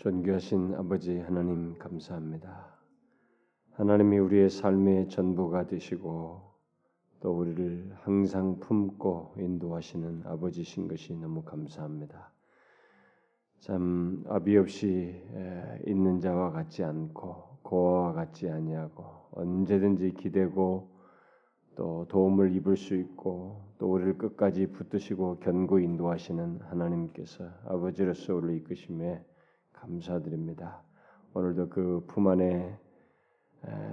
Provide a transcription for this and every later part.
존귀하신 아버지 하나님 감사합니다. 하나님이 우리의 삶의 전부가 되시고 또 우리를 항상 품고 인도하시는 아버지신 것이 너무 감사합니다. 참 아비 없이 있는 자와 같지 않고 고아와 같지 아니하고 언제든지 기대고 또 도움을 입을 수 있고 또 우리를 끝까지 붙드시고 견고 인도하시는 하나님께서 아버지로서 우리를 이끄심에 감사드립니다. 오늘도 그 품 안에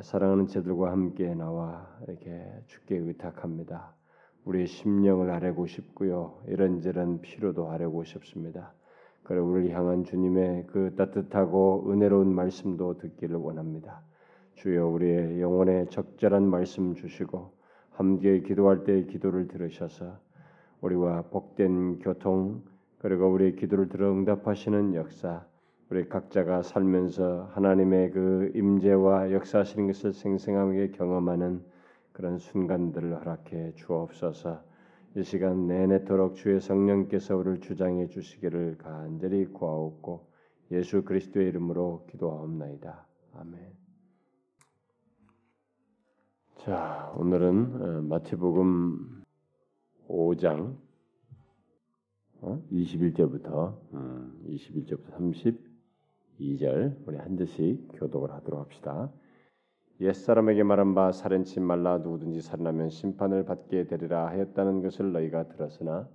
사랑하는 제들과 함께 나와 이렇게 주께 의탁합니다. 우리의 심령을 아뢰고 싶고요. 이런저런 필요도 아뢰고 싶습니다. 그래 우리를 향한 주님의 그 따뜻하고 은혜로운 말씀도 듣기를 원합니다. 주여 우리의 영혼에 적절한 말씀 주시고 함께 기도할 때 기도를 들으셔서 우리와 복된 교통 그리고 우리의 기도를 들어 응답하시는 역사 우리 각자가 살면서 하나님의 그 임재와 역사하시는 것을 생생하게 경험하는 그런 순간들을 허락해 주옵소서. 이 시간 내내도록 주의 성령께서 우리를 주장해 주시기를 간절히 구하옵고 예수 그리스도의 이름으로 기도하옵나이다. 아멘. 자, 오늘은 어, 마태복음 5장 21절부터 21절부터 30 2절 우리 한 절씩 교독을 하도록 합시다. 옛사람에게 말한 바 살인치 말라 누구든지 살인하면 심판을 받게 되리라 하였다는 것을 너희가 들었으나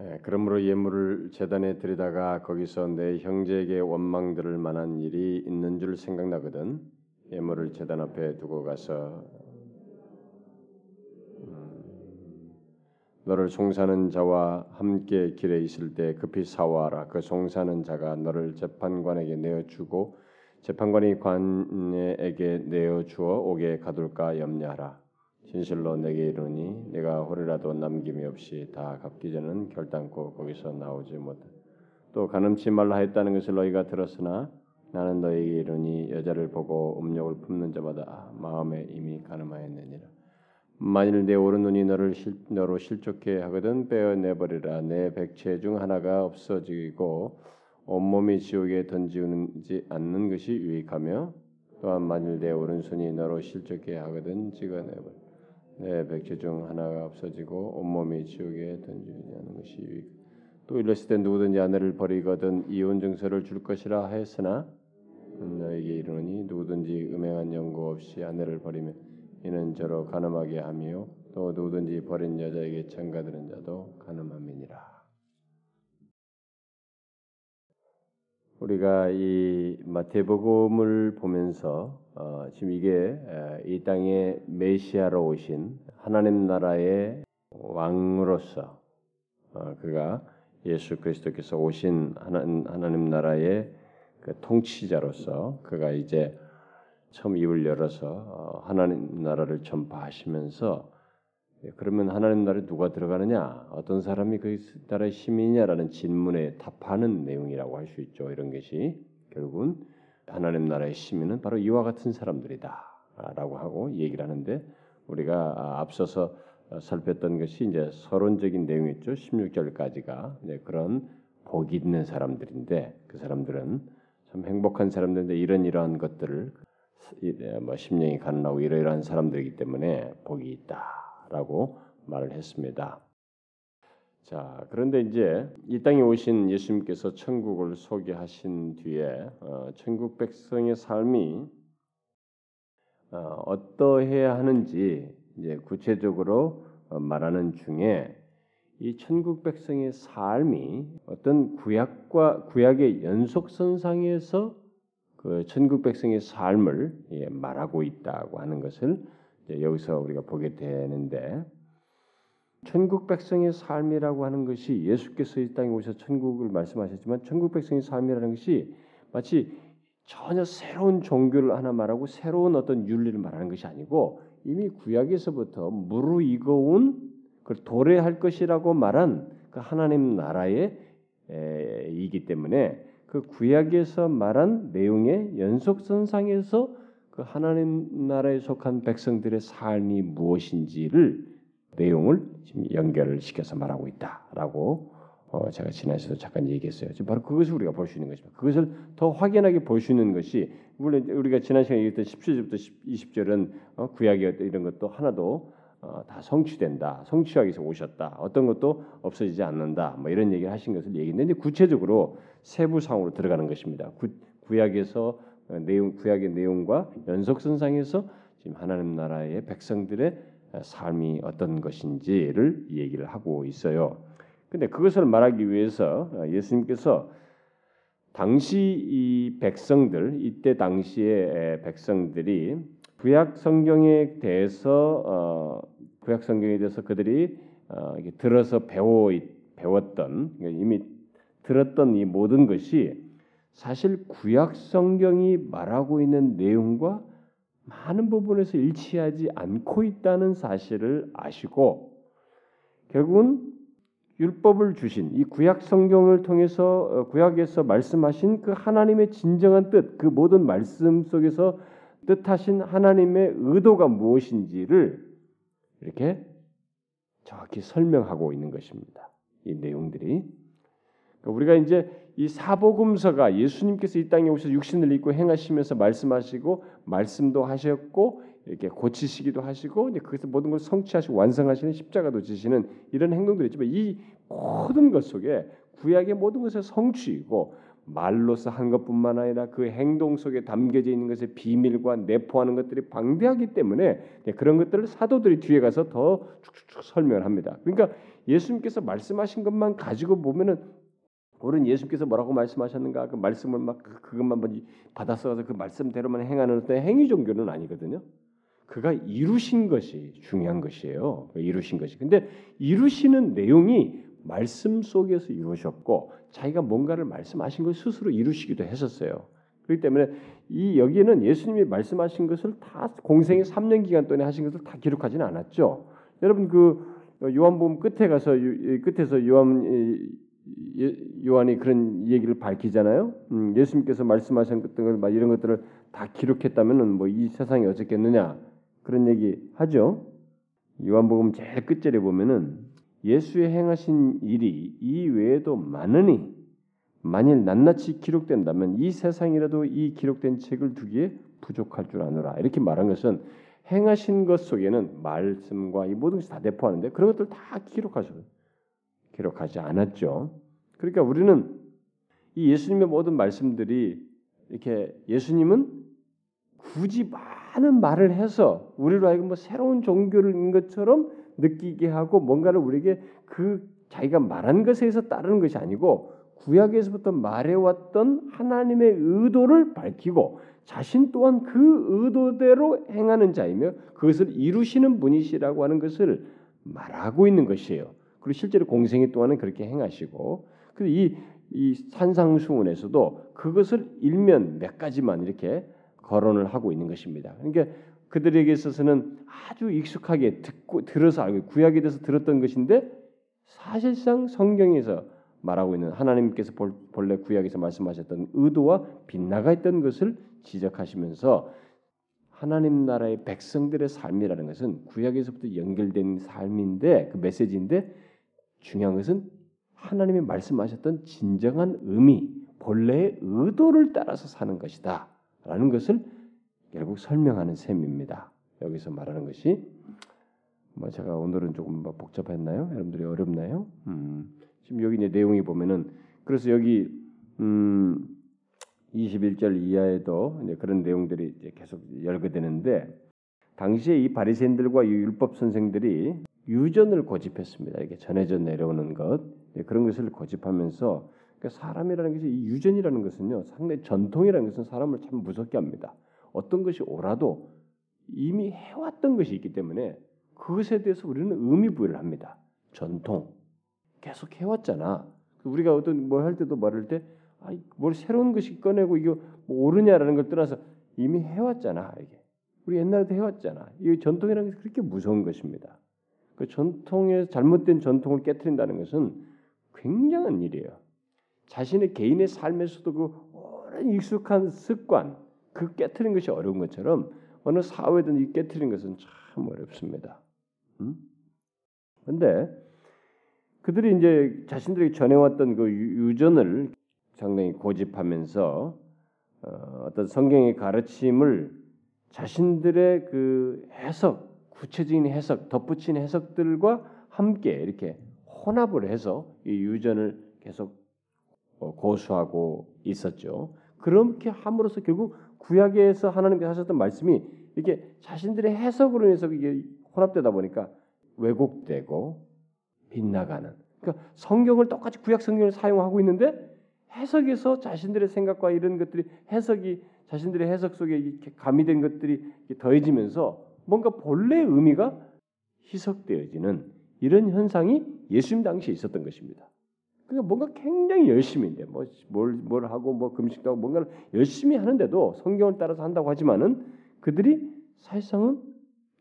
예, 그러므로 예물을 재단에 드리다가 거기서 내 형제에게 원망 들을 만한 일이 있는 줄 생각나거든 예물을 제단 앞에 두고 가서 음, 너를 송사는 자와 함께 길에 있을 때 급히 사와라. 그 송사는 자가 너를 재판관에게 내어주고 재판관이 관에게 내어주어 옥에 가둘까 염려하라. 진실로 내게 이르니 내가 호리라도 남김이 없이 다 갚기 전은 결단코 거기서 나오지 못해. 또 가늠치 말라 했다는 것을 너희가 들었으나 나는 너에게 이르니 여자를 보고 음욕을 품는 자마다 마음에 이미 가늠하였느니라. 만일 내 오른 눈이 너를 실, 너로 실족해 하거든 빼어내버리라. 내 백체 중 하나가 없어지고 온몸이 지옥에 던지지 않는 것이 유익하며 또한 만일 내 오른손이 너로 실족해 하거든 찍어내버려. 내 백체 중 하나가 없어지고 온몸이 지옥에 던지지 않는 것이 유익. 또 이랬을 때 누구든지 아내를 버리거든 이혼 증서를 줄 것이라 하였으나 너에게 이르노니 누구든지 음행한 연고 없이 아내를 버리면 이는 저로 가늠하게 하며 또 누구든지 버린 여자에게 청가드는 자도 가늠함이니라. 우리가 이 마태복음을 보면서 어, 지금 이게 이 땅에 메시아로 오신 하나님 나라의 왕으로서 어, 그가 예수 그리스도께서 오신 하나님, 하나님 나라의 그 통치자로서 그가 이제 처음 입을 열어서 어, 하나님 나라를 전파하시면서 예, 그러면 하나님 나라에 누가 들어가느냐? 어떤 사람이 그 나라의 시민이냐라는 질문에 답하는 내용이라고 할 수 있죠. 이런 것이 결국은 하나님 나라의 시민은 바로 이와 같은 사람들이다라고 하고 얘기를 하는데 우리가 아, 앞서서 살폈던 것이 이제 서론적인 내용이었죠. 16절까지가 그런 복이 있는 사람들인데 그 사람들은 참 행복한 사람들인데 이런 이러한 것들을 뭐 심령이 가난하고 이러이러한 사람들이기 때문에 복이 있다라고 말을 했습니다. 자 그런데 이제 이 땅에 오신 예수님께서 천국을 소개하신 뒤에 어, 천국 백성의 삶이 어, 어떠해야 하는지 이제 구체적으로 어, 말하는 중에 이 천국 백성의 삶이 어떤 구약과 구약의 연속선상에서 그 천국 백성의 삶을 예, 말하고 있다고 하는 것을 여기서 우리가 보게 되는데 천국 백성의 삶이라고 하는 것이 예수께서 이 땅에 오셔 천국을 말씀하셨지만 천국 백성의 삶이라는 것이 마치 전혀 새로운 종교를 하나 말하고 새로운 어떤 윤리를 말하는 것이 아니고 이미 구약에서부터 무르익어온 그걸 도래할 것이라고 말한 그 하나님 나라의 이기 때문에 그그 구약에서 말한 내용의 연속선상에서 그 하나님 나라에 속한 백성들의 삶이 무엇인지를 내용을 지금 연결을 시켜서 말하고 있다라고 어 제가 지난 시도 잠깐 얘기했어요. 지금 바로 그것을 우리가 볼 수 있는 것입니다. 그것을 더 확연하게 볼 수 있는 것이 물론 우리가 지난 시간에 얘기했던 17절부터 20절은 어 구약의 이런 것도 하나도 어, 다 성취된다. 성취하기 위해서 오셨다. 어떤 것도 없어지지 않는다. 뭐 이런 얘기를 하신 것을 얘기했는데 구체적으로 세부 상으로 들어가는 것입니다. 구, 구약에서 어, 내용 구약의 내용과 연속선상에서 지금 하나님 나라의 백성들의 어, 삶이 어떤 것인지를 얘기를 하고 있어요. 근데 그것을 말하기 위해서 예수님께서 당시 이 백성들 이때 당시의 백성들이 구약 성경에 대해서 어, 구약 성경에 대해서 그들이 어, 들어서 배워 배웠던 그러니까 이미 들었던 이 모든 것이 사실 구약 성경이 말하고 있는 내용과 많은 부분에서 일치하지 않고 있다는 사실을 아시고 결국은 율법을 주신 이 구약 성경을 통해서 어, 구약에서 말씀하신 그 하나님의 진정한 뜻, 그 모든 말씀 속에서 뜻하신 하나님의 의도가 무엇인지를 이렇게 정확히 설명하고 있는 것입니다. 이 내용들이 그러니까 우리가 이제 이 사복음서가 예수님께서 이 땅에 오셔서 육신을 입고 행하시면서 말씀하시고 말씀도 하셨고 이렇게 고치시기도 하시고 이제 거기서 모든 걸 성취하시고 완성하시는 십자가도 지시는 이런 행동들이 있지만 이 모든 것 속에 구약의 모든 것의 성취이고 말로서 한 것뿐만 아니라 그 행동 속에 담겨져 있는 것의 비밀과 내포하는 것들이 방대하기 때문에 그런 것들을 사도들이 뒤에 가서 더 쭉쭉쭉 설명을 합니다. 그러니까 예수님께서 말씀하신 것만 가지고 보면은 우리는 예수님께서 뭐라고 말씀하셨는가 그 말씀을 막 그, 그것만 받아서 그 말씀대로만 행하는 어떤 행위 종교는 아니거든요. 그가 이루신 것이 중요한 것이에요. 이루신 것이. 근데 이루시는 내용이 말씀 속에서 이루셨고 자기가 뭔가를 말씀하신 걸 스스로 이루시기도 했었어요. 그렇기 때문에 이 여기에는 예수님이 말씀하신 것을 다 공생의 3년 기간 동안에 하신 것을 다 기록하지는 않았죠. 여러분 그 요한복음 끝에 가서 끝에서 요한 요한이 그런 얘기를 밝히잖아요. 음, 예수님께서 말씀하신 것들 막 이런 것들을 다 기록했다면은 뭐 이 세상이 어떻겠느냐 그런 얘기 하죠. 요한복음 제일 끝절에 보면은 예수의 행하신 일이 이 외에도 많으니 만일 낱낱이 기록된다면 이 세상이라도 이 기록된 책을 두기에 부족할 줄 아노라. 이렇게 말한 것은 행하신 것 속에는 말씀과 이 모든 것이 다 내포하는데 그런 것들 다 기록하셔 기록하지 않았죠. 그러니까 우리는 이 예수님의 모든 말씀들이 이렇게 예수님은 굳이 많은 말을 해서 우리로 하여금 뭐 새로운 종교인 것처럼 느끼게 하고 뭔가를 우리에게 그 자기가 말한 것에서 따르는 것이 아니고 구약에서부터 말해왔던 하나님의 의도를 밝히고 자신 또한 그 의도대로 행하는 자이며 그것을 이루시는 분이시라고 하는 것을 말하고 있는 것이에요. 그리고 실제로 공생이 또한은 그렇게 행하시고 이, 이 산상수훈에서도 그것을 일면 몇 가지만 이렇게 거론을 하고 있는 것입니다. 그러니까 그들에게 있어서는 아주 익숙하게 듣고 들어서 알고 구약에 대해서 들었던 것인데 사실상 성경에서 말하고 있는 하나님께서 본래 구약에서 말씀하셨던 의도와 빗나가 있던 것을 지적하시면서 하나님 나라의 백성들의 삶이라는 것은 구약에서부터 연결된 삶인데 그 메시지인데 중요한 것은 하나님이 말씀하셨던 진정한 의미, 본래의 의도를 따라서 사는 것이다라는 것을 결국 설명하는 셈입니다. 여기서 말하는 것이 뭐 제가 오늘은 조금 뭐 복잡했나요? 여러분들이 어렵나요? 음, 지금 여기 이제 내용이 보면은 그래서 여기 음, 21절 이하에도 이제 그런 내용들이 이제 계속 열거되는데 당시에 이 바리새인들과 이 율법 선생들이 유전을 고집했습니다. 이게 전해져 내려오는 것 그런 것을 고집하면서 그러니까 사람이라는 것이 이 유전이라는 것은요 상당히 전통이라는 것은 사람을 참 무섭게 합니다. 어떤 것이 오라도 이미 해왔던 것이 있기 때문에 그것에 대해서 우리는 의미 부여를 합니다. 전통 계속 해왔잖아. 우리가 어떤 뭘 할 때도 말할 때, 아, 뭘 새로운 것이 꺼내고 이거 뭐 옳으냐라는 걸 떠나서 이미 해왔잖아. 이게 우리 옛날에도 해왔잖아. 이 전통이라는 것이 그렇게 무서운 것입니다. 그 전통에 잘못된 전통을 깨뜨린다는 것은 굉장한 일이에요. 자신의 개인의 삶에서도 그 오랜 익숙한 습관 그 깨트린 것이 어려운 것처럼 어느 사회든 이 깨트린 것은 참 어렵습니다. 음? 근데 그들이 이제 자신들이 전해왔던 그 유전을 상당히 고집하면서 어, 떤 성경의 가르침을 자신들의 그 해석, 구체적인 해석, 덧붙인 해석들과 함께 이렇게 혼합을 해서 이 유전을 계속 어, 고수하고 있었죠. 그렇게 함으로써 결국 구약에서 하나님께서 하셨던 말씀이 이렇게 자신들의 해석으로 인해서 이게 혼합되다 보니까 왜곡되고 빗나가는. 그러니까 성경을 똑같이 구약 성경을 사용하고 있는데 해석에서 자신들의 생각과 이런 것들이 해석이 자신들의 해석 속에 이렇게 가미된 것들이 더해지면서 뭔가 본래의 의미가 희석되어지는 이런 현상이 예수님 당시에 있었던 것입니다. 그러니까 뭔가 굉장히 열심인데 뭐뭘 뭘 하고 뭐 금식도 하고 뭔가를 열심히 하는데도 성경을 따라서 한다고 하지만은 그들이 사실상은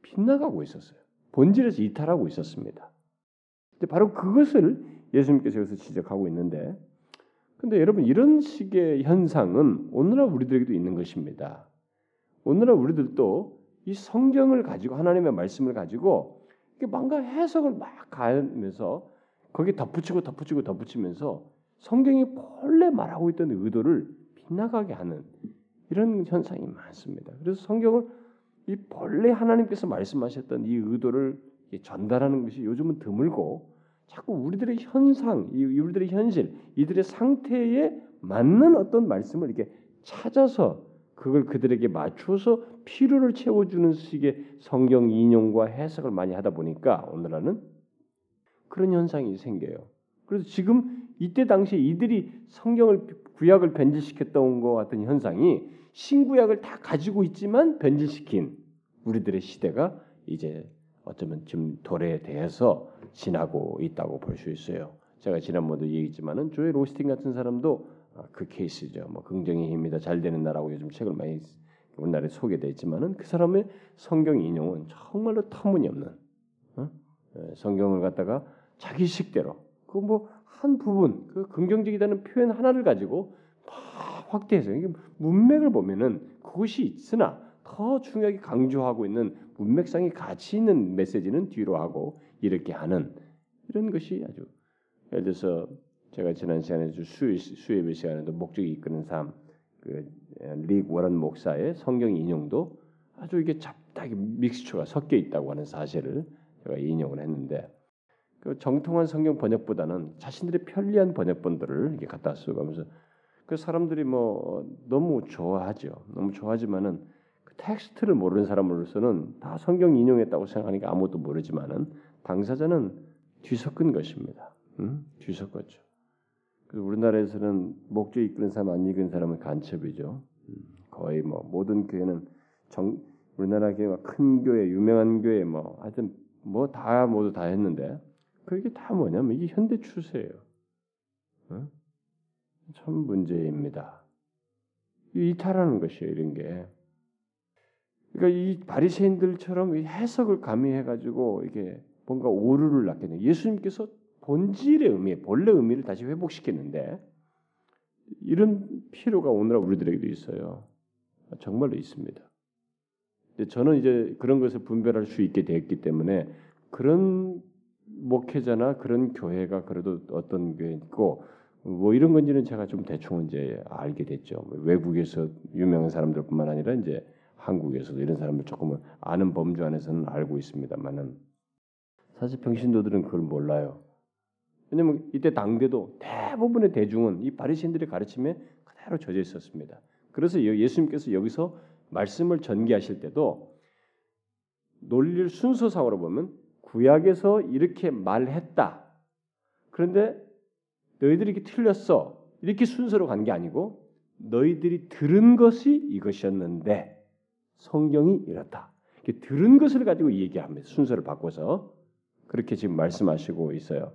빗나가고 있었어요. 본질에서 이탈하고 있었습니다. 근데 바로 그것을 예수님께서 여기서 지적하고 있는데 근데 여러분 이런 식의 현상은 오늘날 우리들에게도 있는 것입니다. 오늘날 우리들도 이 성경을 가지고 하나님의 말씀을 가지고 뭔가 해석을 막 가면서 거기 덧붙이고 덧붙이고 덧붙이면서 성경이 본래 말하고 있던 의도를 빗나가게 하는 이런 현상이 많습니다. 그래서 성경을 이 본래 하나님께서 말씀하셨던 이 의도를 전달하는 것이 요즘은 드물고 자꾸 우리들의 현상, 우리들의 현실, 이들의 상태에 맞는 어떤 말씀을 이렇게 찾아서 그걸 그들에게 맞춰서 필요를 채워주는 식의 성경 인용과 해석을 많이 하다 보니까 오늘날은 그런 현상이 생겨요. 그래서 지금 이때 당시에 이들이 성경을 구약을 변질시켰던 것 같은 현상이 신구약을 다 가지고 있지만 변질시킨 우리들의 시대가 이제 어쩌면 지금 도래돼서 지나고 있다고 볼 수 있어요. 제가 지난번도 얘기했지만은 조엘 로스팅 같은 사람도 아, 그 케이스죠. 뭐 긍정의 힘이다 잘 되는 나라고 요즘 책을 많이 우리나라에 소개돼 있지만은 그 사람의 성경 인용은 정말로 터무니없는 어? 예, 성경을 갖다가 자기 식대로. 그 뭐 한 부분 그 긍정적이다는 표현 하나를 가지고 막 확대해서 이게 문맥을 보면은 그것이 있으나 더 중요하게 강조하고 있는 문맥상의 가치 있는 메시지는 뒤로 하고 이렇게 하는 이런 것이 아주 예를 들어서 제가 지난 시간에 수요, 수요일 시간에도 목적이 이끄는 삶, 그릭 워런 목사의 성경 인용도 아주 이게 잡다하게 믹스처가 섞여 있다고 하는 사실을 제가 인용을 했는데 그 정통한 성경 번역보다는 자신들의 편리한 번역본들을 이렇게 갖다 쓰고 하면서 그 사람들이 뭐 너무 좋아하죠. 너무 좋아하지만은 그 텍스트를 모르는 사람으로서는 다 성경 인용했다고 생각하니까 아무것도 모르지만은 당사자는 뒤섞은 것입니다. 음? 뒤섞었죠. 그래서 우리나라에서는 목조 이끄는 사람 안 이끄는 사람은 간첩이죠. 음, 거의 뭐 모든 교회는 정, 우리나라 교회가 큰 교회, 유명한 교회 뭐 하여튼 뭐 다 모두 다 했는데 그게 다 뭐냐면 이게 현대 추세예요. 어? 참 문제입니다. 이탈하는 것이에요, 이런 게. 그러니까 이 바리새인들처럼 해석을 가미해 가지고 이게 뭔가 오류를 돼. 예수님께서 본질의 의미, 본래 의미를 다시 회복시켰는데 이런 필요가 오늘날 우리들에게도 있어요. 정말로 있습니다. 저는 이제 그런 것을 분별할 수 있게 되었기 때문에 그런 목회자나 그런 교회가 그래도 어떤 교회 있고 뭐 이런 건지는 제가 좀 대충 이제 알게 됐죠. 외국에서 유명한 사람들뿐만 아니라 이제 한국에서도 이런 사람들 조금은 아는 범주 안에서는 알고 있습니다만은 사실 평신도들은 그걸 몰라요. 왜냐하면 이때 당대도 대부분의 대중은 이 바리새인들의 가르침에 그대로 젖어 있었습니다. 그래서 예수님께서 여기서 말씀을 전개하실 때도 논리를 순서상으로 보면 구약에서 이렇게 말했다. 그런데 너희들이 이렇게 틀렸어. 이렇게 순서로 간 게 아니고 너희들이 들은 것이 이것이었는데 성경이 이렇다. 들은 것을 가지고 얘기합니다. 순서를 바꿔서 그렇게 지금 말씀하시고 있어요.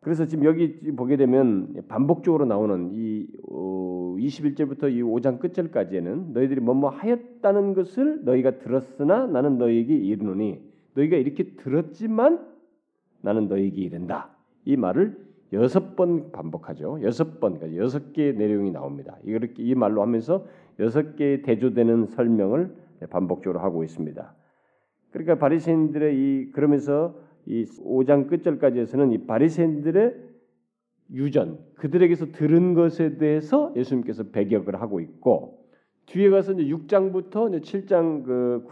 그래서 지금 여기 보게 되면 반복적으로 나오는 이 21절부터 어, 이 5장 끝절까지에는 너희들이 뭐뭐 하였다는 것을 너희가 들었으나 나는 너희에게 이르노니 너희가 이렇게 들었지만 나는 너희에게 이른다. 이 말을 여섯 번 반복하죠. 여섯 번, 그러니까 여섯 개의 내용이 나옵니다. 이렇게 이 말로 하면서 여섯 개의 대조되는 설명을 반복적으로 하고 있습니다. 그러니까 바리새인들의 이 그러면서 이 5장 끝절까지에서는 이 바리새인들의 유전 그들에게서 들은 것에 대해서 예수님께서 배격을 하고 있고 뒤에 가서 이제 6장부터 이제 7장 그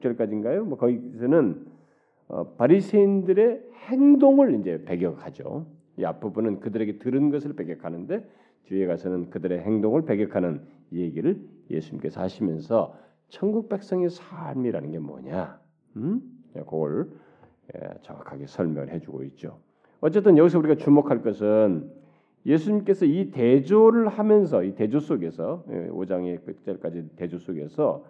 6절까지인가요? 뭐 거기서는 어, 바리새인들의 행동을 이제 배격하죠. 이 앞부분은 그들에게 들은 것을 배격하는데 뒤에 가서는 그들의 행동을 배격하는 얘기를 예수님께서 하시면서 천국 백성의 삶이라는 게 뭐냐? 음? 그걸 예, 정확하게 설명을 해주고 있죠. 어쨌든 여기서 우리가 주목할 것은 예수님께서 이 대조를 하면서 이 대조 속에서 5장의 예, 끝절까지 대조 속에서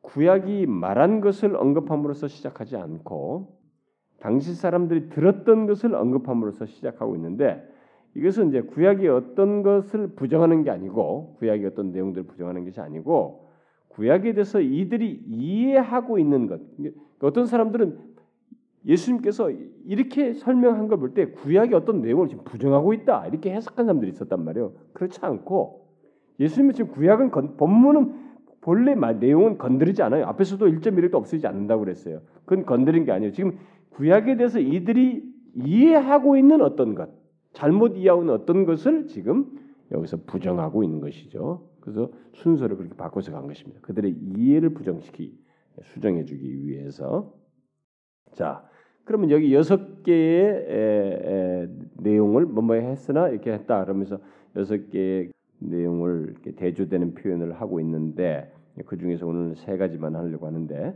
구약이 말한 것을 언급함으로써 시작하지 않고 당시 사람들이 들었던 것을 언급함으로써 시작하고 있는데 이것은 이제 구약이 어떤 것을 부정하는 게 아니고 구약이 어떤 내용들을 부정하는 것이 아니고 구약에 대해서 이들이 이해하고 있는 것. 어떤 사람들은 예수님께서 이렇게 설명한 걸 볼 때 구약의 어떤 내용을 지금 부정하고 있다 이렇게 해석한 사람들이 있었단 말이에요. 그렇지 않고 예수님은 지금 구약은 건, 본문은 본래 말 내용은 건드리지 않아요. 앞에서도 1.1도 없어지지 않는다고 그랬어요. 그건 건드린 게 아니에요. 지금 구약에 대해서 이들이 이해하고 있는 어떤 것, 잘못 이해하고 있는 어떤 것을 지금 여기서 부정하고 있는 것이죠. 그래서 순서를 그렇게 바꿔서 간 것입니다. 그들의 이해를 부정시키 수정해주기 위해서 자 그러면 여기 여섯 개의 에, 에, 내용을 뭐뭐 했으나 이렇게 했다. 그러면서 여섯 개의 내용을 이렇게 대조되는 표현을 하고 있는데 그 중에서 오늘 세 가지만 하려고 하는데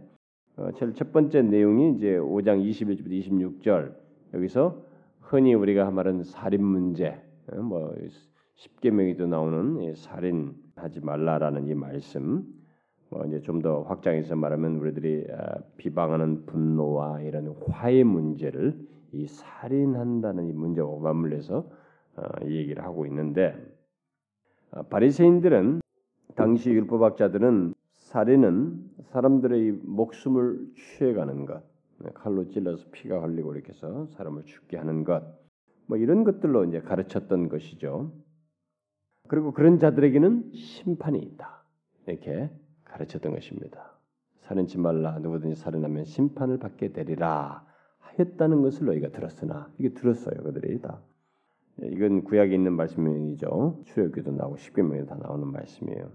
어, 첫 번째 내용이 이제 5장 21절부터 26절. 여기서 흔히 우리가 말하는 살인 문제 어, 뭐 십계명에도 나오는 살인하지 말라라는 이 말씀 뭐 이제 좀 더 확장해서 말하면 우리들이 아, 비방하는 분노와 이런 화해 문제를 이 살인한다는 이 문제와 맞물려서 어, 이 얘기를 하고 있는데 아, 바리새인들은 당시 율법학자들은 살인은 사람들의 목숨을 취해가는 것, 네, 칼로 찔러서 피가 흘리고 이렇게 해서 사람을 죽게 하는 것, 뭐 이런 것들로 이제 가르쳤던 것이죠. 그리고 그런 자들에게는 심판이 있다. 이렇게 가르쳤던 것입니다. 살인치 말라 누구든지 살인하면 심판을 받게 되리라 하였다는 것을 너희가 들었으나 이게 들었어요 그들이 다. 이건 구약에 있는 말씀이죠. 출애굽기도 나오고 십계명에 다 나오는 말씀이에요.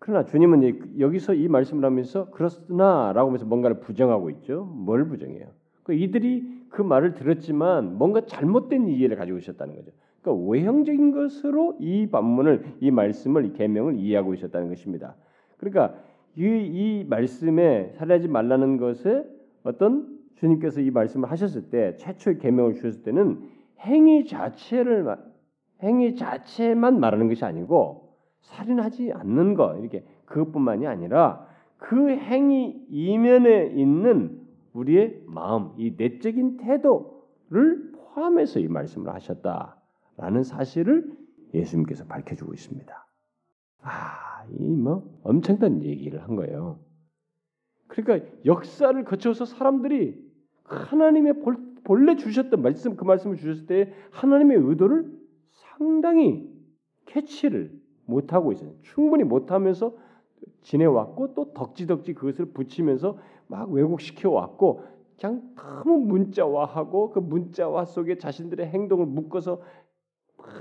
그러나 주님은 여기서 이 말씀을 하면서 그렇으나라고 하면서 뭔가를 부정하고 있죠. 뭘 부정해요? 그 이들이 그 말을 들었지만 뭔가 잘못된 이해를 가지고 있었다는 거죠. 그러니까 외형적인 것으로 이 반문을 이 말씀을 이 계명을 이해하고 있었다는 것입니다. 그러니까 이, 이 말씀에 살하지 말라는 것에 어떤 주님께서 이 말씀을 하셨을 때 최초의 계명을 주셨을 때는 행위 자체를 행위 자체만 말하는 것이 아니고 살인하지 않는 것 이렇게 그것뿐만이 아니라 그 행위 이면에 있는 우리의 마음 이 내적인 태도를 포함해서 이 말씀을 하셨다라는 사실을 예수님께서 밝혀주고 있습니다. 아, 이 뭐 엄청난 얘기를 한 거예요. 그러니까 역사를 거쳐서 사람들이 하나님의 본래 주셨던 말씀 그 말씀을 주셨을 때 하나님의 의도를 상당히 캐치를 못 하고 있어요. 충분히 못 하면서 지내왔고 또 덕지덕지 그것을 붙이면서 막 왜곡시켜 왔고 그냥 너무 문자화하고 그 문자화 속에 자신들의 행동을 묶어서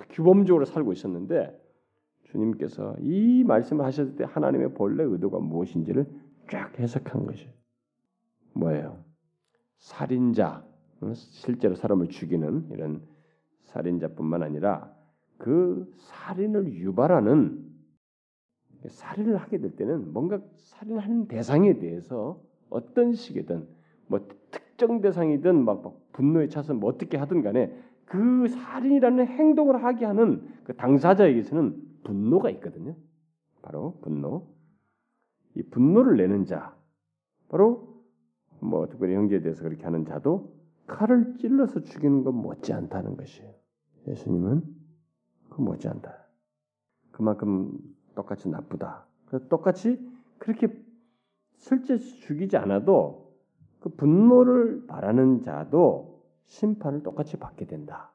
규범적으로 살고 있었는데 주님께서 이 말씀을 하셨을 때 하나님의 본래 의도가 무엇인지를 쫙 해석한 것이 뭐예요? 살인자, 실제로 사람을 죽이는 이런 살인자뿐만 아니라 그 살인을 유발하는 살인을 하게 될 때는 뭔가 살인하는 대상에 대해서 어떤 식이든 뭐 특정 대상이든 막, 막 분노에 차서 뭐 어떻게 하든 간에 그 살인이라는 행동을 하게 하는 그 당사자에게서는 분노가 있거든요. 바로 분노. 이 분노를 내는 자, 바로 뭐 특별히 형제에 대해서 그렇게 하는 자도 칼을 찔러서 죽이는 건 못지 않다는 것이에요. 예수님은 그 못지 않다. 그만큼 똑같이 나쁘다. 그래서 똑같이 그렇게 실제 죽이지 않아도 그 분노를 바라는 자도 심판을 똑같이 받게 된다.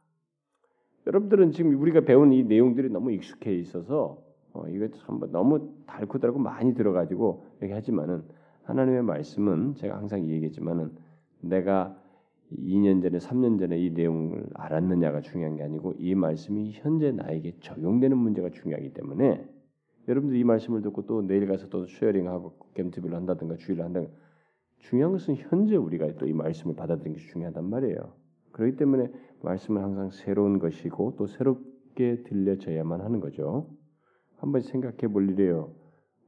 여러분들은 지금 우리가 배운 이 내용들이 너무 익숙해 있어서 어, 이거 참 너무 달고 달고 많이 들어가지고 이렇게 하지만은 하나님의 말씀은 제가 항상 얘기했지만은 내가 2년 전에 3년 전에 이 내용을 알았느냐가 중요한 게 아니고 이 말씀이 현재 나에게 적용되는 문제가 중요하기 때문에 여러분들 이 말씀을 듣고 또 내일 가서 또 쉐어링하고 gemTV를 한다든가 주일을 한다든가 중요한 것은 현재 우리가 또 이 말씀을 받아들이는 게 중요하단 말이에요. 그렇기 때문에 말씀은 항상 새로운 것이고 또 새롭게 들려져야만 하는 거죠. 한번 생각해 볼 일이에요.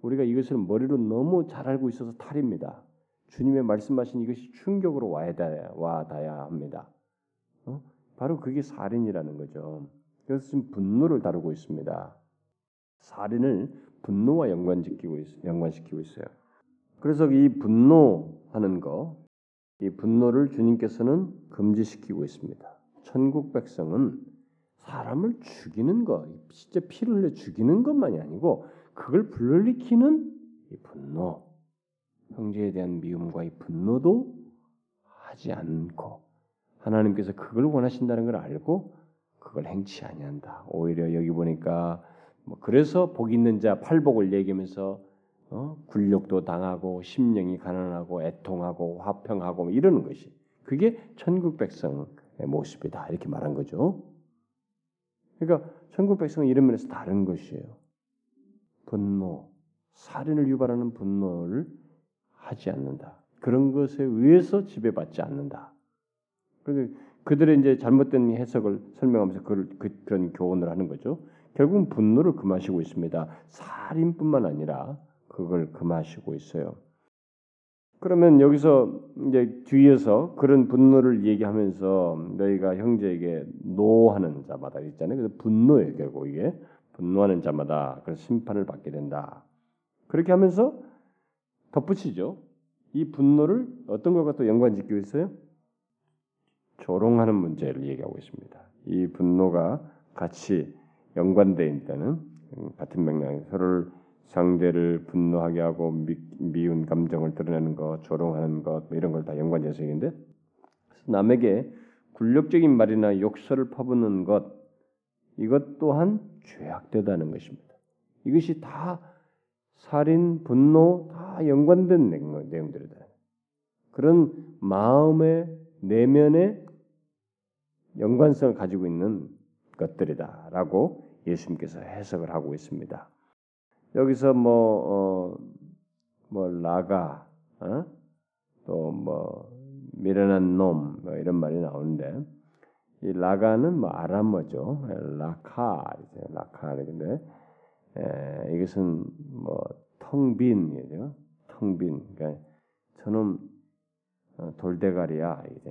우리가 이것을 머리로 너무 잘 알고 있어서 탈입니다. 주님의 말씀하신 이것이 충격으로 와야 와닿아야 합니다. 어? 바로 그게 살인이라는 거죠. 그래서 지금 분노를 다루고 있습니다. 살인을 분노와 연관시키고 있, 연관시키고 있어요. 그래서 이 분노하는 거, 이 분노를 주님께서는 금지시키고 있습니다. 천국 백성은 사람을 죽이는 것, 진짜 피를 흘려 죽이는 것만이 아니고 그걸 불러일으키는 이 분노, 형제에 대한 미움과 이 분노도 하지 않고 하나님께서 그걸 원하신다는 걸 알고 그걸 행치 아니한다. 오히려 여기 보니까 뭐 그래서 복 있는 자 팔복을 얘기하면서 어? 굴욕도 당하고 심령이 가난하고 애통하고 화평하고 뭐 이러는 것이 그게 천국 백성의 모습이다 이렇게 말한 거죠. 그러니까 천국 백성은 이런 면에서 다른 것이에요. 분노, 살인을 유발하는 분노를 하지 않는다. 그런 것에 의해서 지배받지 않는다. 그래서 그들의 이제 잘못된 해석을 설명하면서 그걸, 그, 그런 교훈을 하는 거죠. 결국은 분노를 금하시고 있습니다. 살인뿐만 아니라 그걸 금하시고 있어요. 그러면 여기서 이제 뒤에서 그런 분노를 얘기하면서 너희가 형제에게 노하는 자마다 있잖아요. 그래서 분노예요, 결국 이게 분노하는 자마다 그래서 심판을 받게 된다. 그렇게 하면서 덧붙이죠. 이 분노를 어떤 것과 또 연관짓고 있어요? 조롱하는 문제를 얘기하고 있습니다. 이 분노가 같이 연관되어 있다는 같은 맥락에 서로를 상대를 분노하게 하고 미, 운 감정을 드러내는 것, 조롱하는 것뭐 이런 걸 다 연관해서 얘기인데 남에게 굴욕적인 말이나 욕설을 퍼붓는 것 이것 또한 죄악되다는 것입니다. 이것이 다 살인, 분노 다 연관된 내용들이다. 그런 마음의 내면의 연관성을 가지고 있는 것들이다라고 예수님께서 해석을 하고 있습니다. 여기서 뭐, 어, 뭐 라가, 어? 또 뭐 미련한 놈, 뭐 이런 말이 나오는데 이 라가는 뭐 아람어죠. 라카, 라카 근데 에, 이것은 뭐 텅빈이죠. 텅빈. 그러니까 저놈 어, 돌대가리야 이제.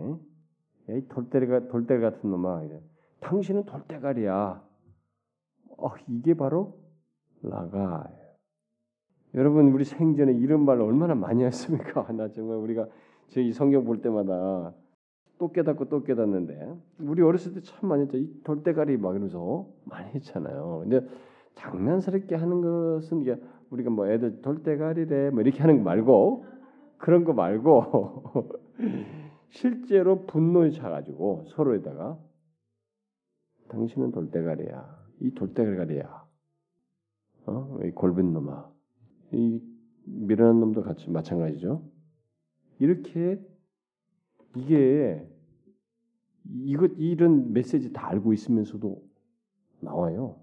이 돌대가 돌대 같은 놈아 이제. 당신은 돌대가리야. 어, 이게 바로 라가예요. 여러분 우리 생전에 이런 말 얼마나 많이 했습니까? 나 정말 우리가 저이 성경 볼 때마다 또 깨닫고 또 깨닫는데 우리 어렸을 때 참 많이 했죠. 이 돌대가리 막 이러면서 많이 했잖아요. 근데 장난스럽게 하는 것은 이게 우리가 뭐 애들 돌대가리래 뭐 이렇게 하는 거 말고 그런 거 말고 실제로 분노에 차가지고 서로에다가 당신은 돌대가리야. 이 돌대가리야. 어? 이 골빈 놈아. 이 미련한 놈도 같이 마찬가지죠. 이렇게 이게 이것 이런 메시지 다 알고 있으면서도 나와요.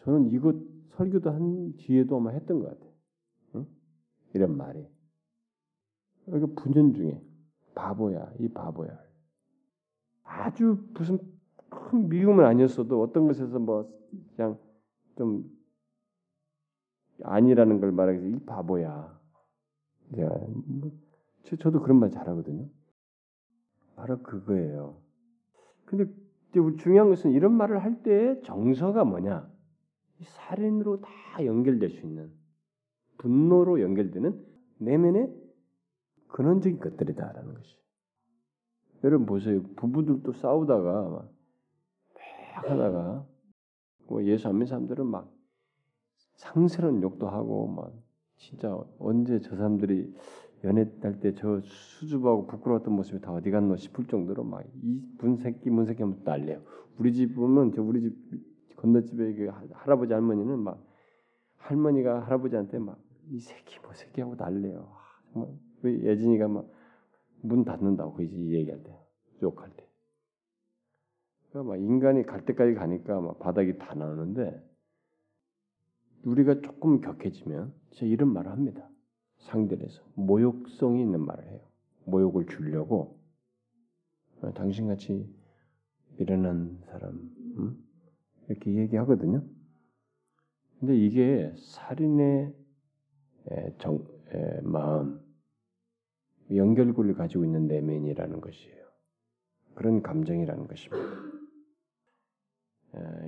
저는 이것 설교도 한 뒤에도 아마 했던 것 같아요. 응? 이런 말이. 이거 분연 중에 바보야, 이 바보야. 아주 무슨 큰 미움은 아니었어도 어떤 것에서 뭐 그냥 좀 아니라는 걸 말하기 위해서 이 바보야. 야, 뭐, 저도 그런 말 잘하거든요. 바로 그거예요. 근데 중요한 것은 이런 말을 할때 정서가 뭐냐? 살인으로 다 연결될 수 있는 분노로 연결되는 내면의 근원적인 것들이다라는 것이. 여러분 보세요. 부부들도 싸우다가 막 하다가 뭐 예수 안 믿는 사람들은 막 상스러운 욕도 하고 막 진짜 언제 저 사람들이 연애 할 때 저 수줍하고 부끄러웠던 모습이 다 어디 갔노 싶을 정도로 막이 문새끼 문새끼 하면 난리요. 우리 집 보면 저 우리 집 건너집에 그 할아버지 할머니는 막 할머니가 할아버지한테 막 이 새끼 뭐 새끼 하고 난리요. 정말 우리 예진이가 막 문 닫는다고 그 얘기할 때 욕할 때. 그러니까 막 인간이 갈 때까지 가니까 막 바닥이 다 나오는데 우리가 조금 격해지면 진짜 이런 말을 합니다. 상대를 해서 모욕성이 있는 말을 해요. 모욕을 주려고 어, 당신같이 미련한 사람 음? 이렇게 얘기하거든요. 근데 이게 살인의 정, 마음 연결고리를 가지고 있는 내면이라는 것이에요. 그런 감정이라는 것입니다.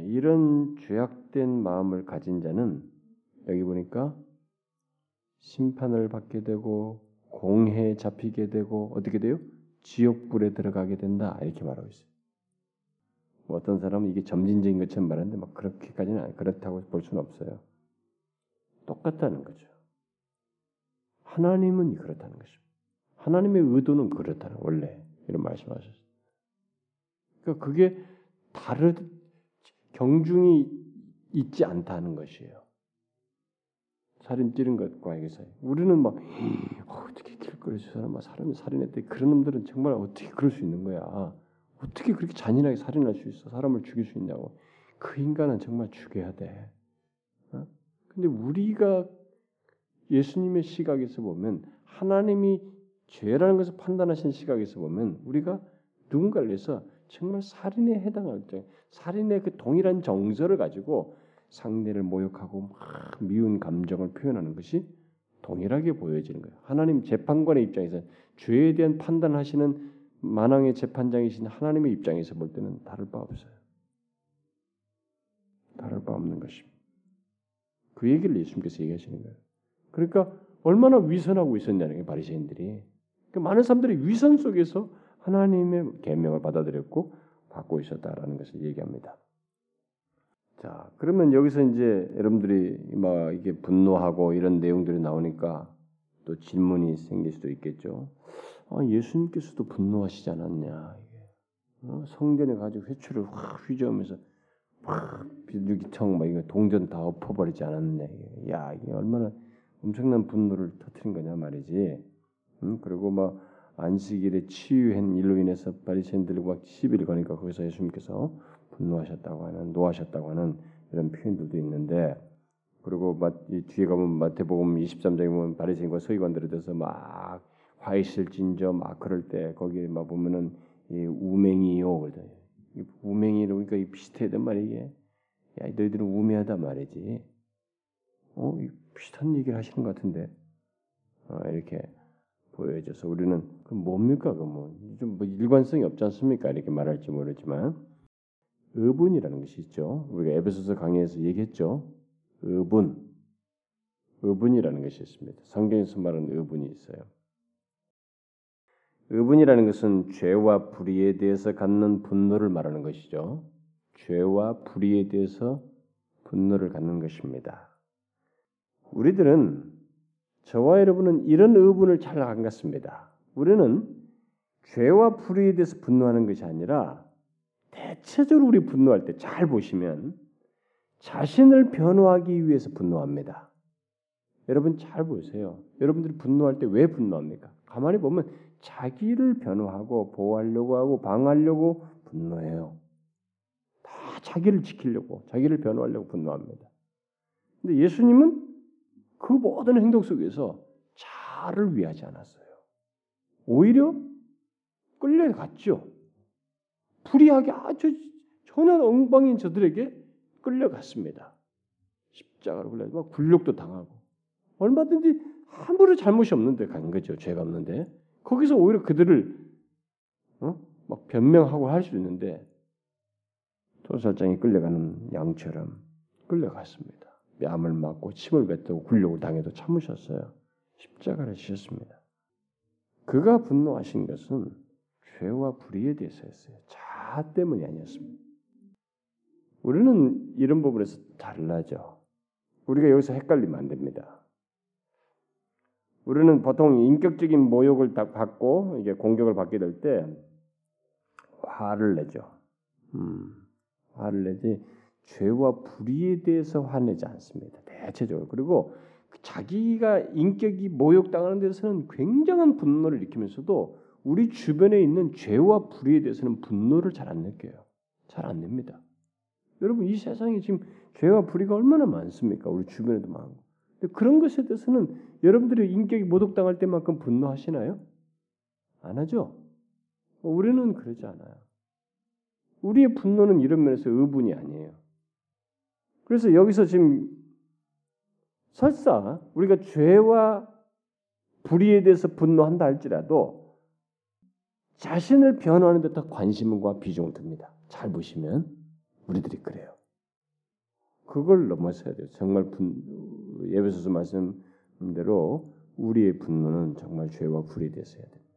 이런 죄악된 마음을 가진 자는 여기 보니까 심판을 받게 되고 공해에 잡히게 되고 어떻게 돼요? 지옥불에 들어가게 된다 이렇게 말하고 있어요. 뭐 어떤 사람은 이게 점진적인 것처럼 말하는데 막 그렇게까지는 그렇다고 볼 수는 없어요. 똑같다는 거죠. 하나님은 그렇다는 것입니다. 하나님의 의도는 그렇다는 원래 이런 말씀하셨어요. 그러니까 그게 다른 경중이 있지 않다는 것이에요. 살인 찌른 것과 이게 사이. 우리는 막 어, 어떻게 길거리 저 사람 막 사람이 살인했대. 그런 놈들은 정말 어떻게 그럴 수 있는 거야? 어떻게 그렇게 잔인하게 살인할 수 있어? 사람을 죽일 수 있냐고. 그 인간은 정말 죽여야 돼. 어? 근데 우리가 예수님의 시각에서 보면 하나님이 죄라는 것을 판단하신 시각에서 보면 우리가 누군가를 위해서 정말 살인에 해당할 때 살인의 그 동일한 정서를 가지고 상대를 모욕하고 막 미운 감정을 표현하는 것이 동일하게 보여지는 거예요. 하나님 재판관의 입장에서 죄에 대한 판단하시는 만왕의 재판장이신 하나님의 입장에서 볼 때는 다를 바 없어요. 다를 바 없는 것입니다. 그 얘기를 예수님께서 얘기하시는 거예요. 그러니까 얼마나 위선하고 있었냐는 게 바리새인들이. 그러니까 많은 사람들이 위선 속에서 하나님의 계명을 받아들였고 받고 있었다라는 것을 얘기합니다. 자, 그러면 여기서 이제 여러분들이 막 이게 분노하고 이런 내용들이 나오니까 또 질문이 생길 수도 있겠죠. 아, 예수님께서도 분노하시지 않았냐? 어? 성전에 가지고 회초를 확 휘저으면서 확 비둘기청 막 이거 동전 다 엎어버리지 않았냐? 야, 이게 얼마나 엄청난 분노를 터트린 거냐 말이지. 음? 그리고 막 안식일에 치유한 일로 인해서 바리새인들과 막 시비를 거니까 거기서 예수님께서 분노하셨다고 하는 노하셨다고 하는 이런 표현들도 있는데 그리고 이 뒤에 가면 마태복음 23장에 보면 바리새인과 서기관들에 대해서 막 화이실진저 막 그럴 때 거기에 막 보면은 이 우맹이요 우맹이 그러니까 이 비슷해단 말이에요. 야 너희들은 우매하다 말이지. 어 비슷한 얘기를 하시는 것 같은데. 어, 이렇게 보여져서 우리는 그 뭡니까 그 뭐 좀 뭐 일관성이 없지 않습니까? 이렇게 말할지 모르지만 의분이라는 것이 있죠. 우리가 에베소서 강의에서 얘기했죠. 의분, 의분이라는 것이 있습니다. 성경에서 말하는 의분이 있어요. 의분이라는 것은 죄와 불의에 대해서 갖는 분노를 말하는 것이죠. 죄와 불의에 대해서 분노를 갖는 것입니다. 우리들은 저와 여러분은 이런 의분을 잘 안 갖습니다. 우리는 죄와 불의에 대해서 분노하는 것이 아니라 대체적으로 우리 분노할 때 잘 보시면 자신을 변호하기 위해서 분노합니다. 여러분 잘 보세요. 여러분들이 분노할 때 왜 분노합니까? 가만히 보면 자기를 변호하고 보호하려고 하고 방하려고 분노해요. 다 자기를 지키려고, 자기를 변호하려고 분노합니다. 근데 예수님은 그 모든 행동 속에서 자를 위하지 않았어요. 오히려 끌려갔죠. 불의하게 아주 전혀 엉방인 저들에게 끌려갔습니다. 십자가로 끌려 막 굴욕도 당하고 얼마든지 아무런 잘못이 없는데 간 거죠. 죄가 없는데 거기서 오히려 그들을 어? 막 변명하고 할 수 있는데 도살장이 끌려가는 양처럼 끌려갔습니다. 뺨을 맞고 침을 뱉고 굴욕을 당해도 참으셨어요. 십자가를 지셨습니다. 그가 분노하신 것은 죄와 불의에 대해서였어요. 자 때문이 아니었습니다. 우리는 이런 부분에서 달라져. 우리가 여기서 헷갈리면 안 됩니다. 우리는 보통 인격적인 모욕을 받고 이게 공격을 받게 될 때 화를 내죠. 음, 화를 내지 죄와 불의에 대해서 화내지 않습니다. 대체적으로 그리고 자기가 인격이 모욕당하는 데서는 굉장한 분노를 일으키면서도 우리 주변에 있는 죄와 불의에 대해서는 분노를 잘 안 느껴요. 잘 안 냅니다. 여러분 이 세상에 지금 죄와 불의가 얼마나 많습니까? 우리 주변에도 많고. 근데 그런 것에 대해서는 여러분들이 인격이 모독당할 때만큼 분노하시나요? 안 하죠. 우리는 그러지 않아요. 우리의 분노는 이런 면에서 의분이 아니에요. 그래서 여기서 지금 설사 우리가 죄와 불의에 대해서 분노한다 할지라도 자신을 변호하는 데 더 관심과 비중을 둡니다. 잘 보시면 우리들이 그래요. 그걸 넘어서야 돼요. 정말 분, 예배소서 말씀대로 우리의 분노는 정말 죄와 대해서 해야 됩니다.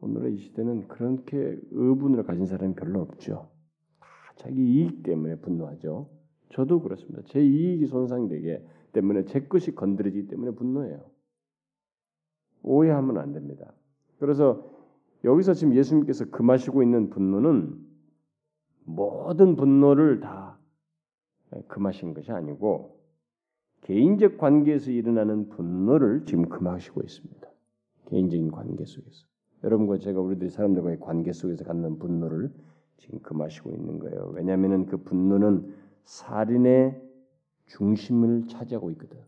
오늘의 이 시대는 그렇게 의분을 가진 사람이 별로 없죠. 자기 이익 때문에 분노하죠. 저도 그렇습니다. 제 이익이 손상되게 때문에 제 것이 건드려지기 때문에 분노해요. 오해하면 안 됩니다. 그래서 여기서 지금 예수님께서 금하시고 있는 분노는 모든 분노를 다 금하신 것이 아니고 개인적 관계에서 일어나는 분노를 지금 금하시고 있습니다. 개인적인 관계 속에서 여러분과 제가 우리들이 사람들과의 관계 속에서 갖는 분노를 지금 금하시고 있는 거예요. 왜냐하면 그 분노는 살인의 중심을 차지하고 있거든.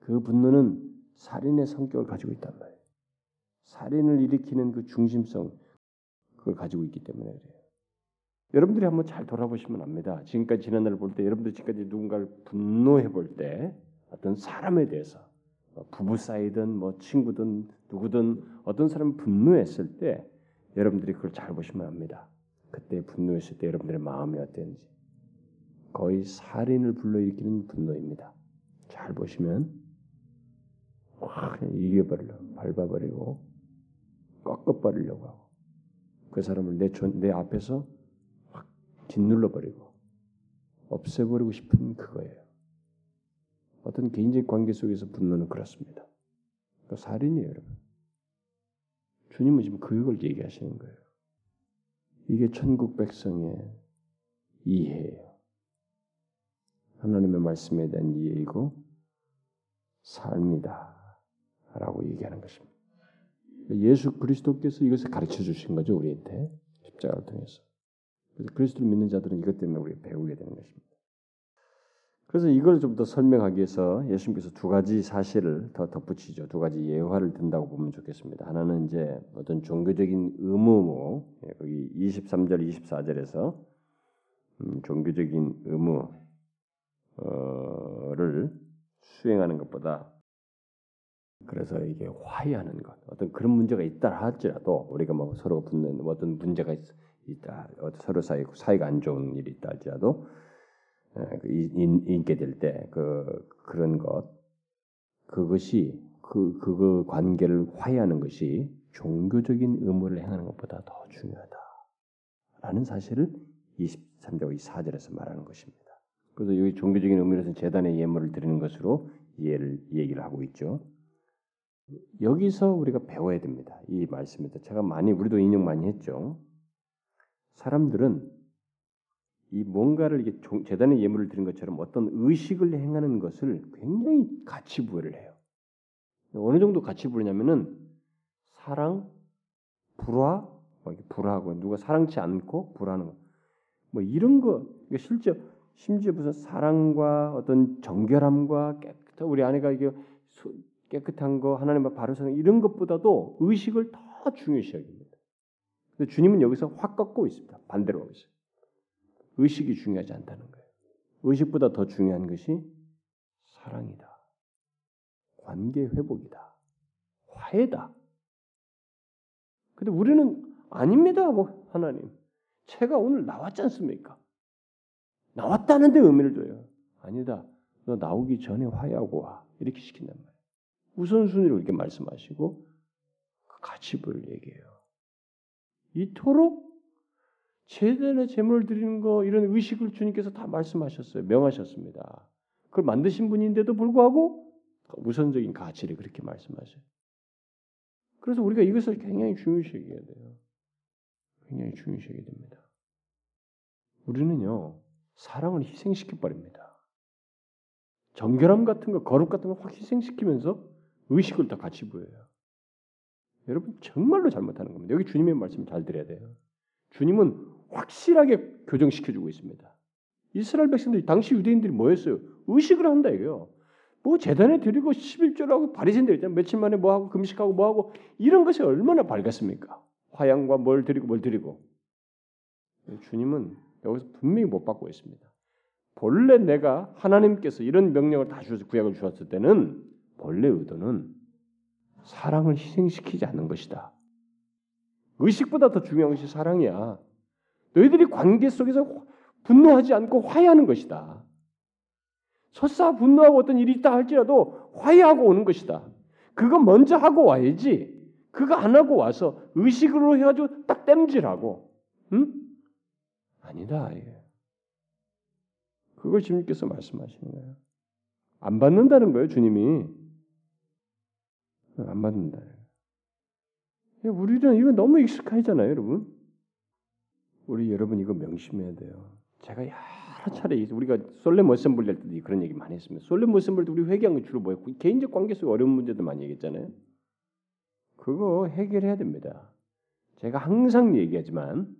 그 분노는 살인의 성격을 가지고 있단 말이에요. 살인을 일으키는 그 중심성 그걸 가지고 있기 때문에 그래요. 여러분들이 한번 잘 돌아보시면 압니다. 지금까지 지난날 볼 때 여러분들 지금까지 누군가를 분노해 볼 때 어떤 사람에 대해서 뭐 부부 사이든 뭐 친구든 누구든 어떤 사람이 분노했을 때 여러분들이 그걸 잘 보시면 압니다. 그때 분노했을 때 여러분들의 마음이 어땠는지 거의 살인을 불러일으키는 분노입니다. 잘 보시면 확 이겨버리려 밟아버리고 꺾어버리려고 하고 그 사람을 내, 내 앞에서 확 짓눌러버리고 없애버리고 싶은 그거예요. 어떤 개인적 관계 속에서 분노는 그렇습니다. 그 살인이에요, 여러분. 주님은 지금 그걸 얘기하시는 거예요. 이게 천국 백성의 이해예요. 하나님의 말씀에 대한 이해이고 삶이다. 라고 얘기하는 것입니다. 예수 그리스도께서 이것을 가르쳐 주신 거죠, 우리한테. 십자가를 통해서. 그래서 그리스도를 믿는 자들은 이것 때문에 우리 배우게 되는 것입니다. 그래서 이걸 좀 더 설명하기 위해서 예수님께서 두 가지 사실을 더 덧붙이죠. 두 가지 예화를 든다고 보면 좋겠습니다. 하나는 이제 어떤 종교적인 의무, 예, 거기 23절, 24절에서 음, 종교적인 의무를 수행하는 것보다 그래서 이게 화해하는 것, 어떤 그런 문제가 있다 할지라도 우리가 뭐 서로 붙는 어떤 문제가 있, 다 서로 사이 사이가 안 좋은 일이 있다 할지라도 그 있게 될 때 그 그런 것 그것이 그 그 관계를 화해하는 것이 종교적인 의무를 행하는 것보다 더 중요하다라는 사실을 23절 24절에서 말하는 것입니다. 그래서 여기 종교적인 의미로서 재단의 예물을 드리는 것으로 이해를 얘기를 하고 있죠. 여기서 우리가 배워야 됩니다. 이 말씀에서 제가 많이 우리도 인용 많이 했죠. 사람들은 이 뭔가를 이게 재단의 예물을 드린 것처럼 어떤 의식을 행하는 것을 굉장히 가치 부여를 해요. 어느 정도 가치 부여냐면은 사랑, 불화, 뭐 불화하고 누가 사랑치 않고 불화하는 거, 뭐 이런 거 실제 심지어 무슨 사랑과 어떤 정결함과 깨끗한 우리 아내가 이게 깨끗한 거 하나님 앞 바로 서는 이런 것보다도 의식을 더 중요시 여깁니다. 근데 주님은 여기서 확 꺾고 있습니다. 반대로 하고 있어요. 의식이 중요하지 않다는 거예요. 의식보다 더 중요한 것이 사랑이다. 관계 회복이다. 화해다. 근데 우리는 아닙니다. 뭐 하나님. 제가 오늘 나왔지 않습니까? 나왔다는데 의미를 줘요. 아니다. 너 나오기 전에 화해하고 와. 이렇게 시킨단 말이에요. 우선순위로 이렇게 말씀하시고 그 가치를 얘기해요. 이토록 제단의 제물을 드리는 거 이런 의식을 주님께서 다 말씀하셨어요. 명하셨습니다. 그걸 만드신 분인데도 불구하고 우선적인 가치를 그렇게 말씀하셔요. 그래서 우리가 이것을 굉장히 중요시 여겨야 돼요. 굉장히 중요시 여겨야 됩니다. 우리는요, 사랑을 희생시켜 버립니다. 정결함 같은 거, 거룩 같은 거 확 희생시키면서 의식을 더 같이 보여요. 여러분 정말로 잘못하는 겁니다. 여기 주님의 말씀 잘 들어야 돼요. 주님은 확실하게 교정시켜 주고 있습니다. 이스라엘 백성들이 당시 유대인들이 뭐였어요? 의식을 한다 이거요. 뭐 재단에 드리고 11조라고 바리새인들 있잖아요. 며칠 만에 뭐 하고 금식하고 뭐 하고 이런 것이 얼마나 밝았습니까? 화양과 뭘 드리고 뭘 드리고 주님은 여기서 분명히 못 받고 있습니다. 본래 내가 하나님께서 이런 명령을 다 주셔서 구약을 주었을 때는 본래 의도는 사랑을 희생시키지 않는 것이다. 의식보다 더 중요한 것이 사랑이야. 너희들이 관계 속에서 분노하지 않고 화해하는 것이다. 설사 분노하고 어떤 일이 있다 할지라도 화해하고 오는 것이다. 그거 먼저 하고 와야지. 그거 안 하고 와서 의식으로 해가지고 딱 땜질하고, 응? 아니다. 예. 그걸 주님께서 말씀하시는 거예요. 안 받는다는 거예요, 주님이. 안 받는다. 우리는 이거 너무 익숙하잖아요, 여러분. 우리 여러분 이거 명심해야 돼요. 제가 여러 차례 우리가 solemn assembly 할 때도 그런 얘기 많이 했습니다. solemn assembly 때 우리 회개한 거 주로 뭐예요? 개인적 관계 속 어려운 문제들 많이 얘기했잖아요. 그거 해결해야 됩니다. 제가 항상 얘기하지만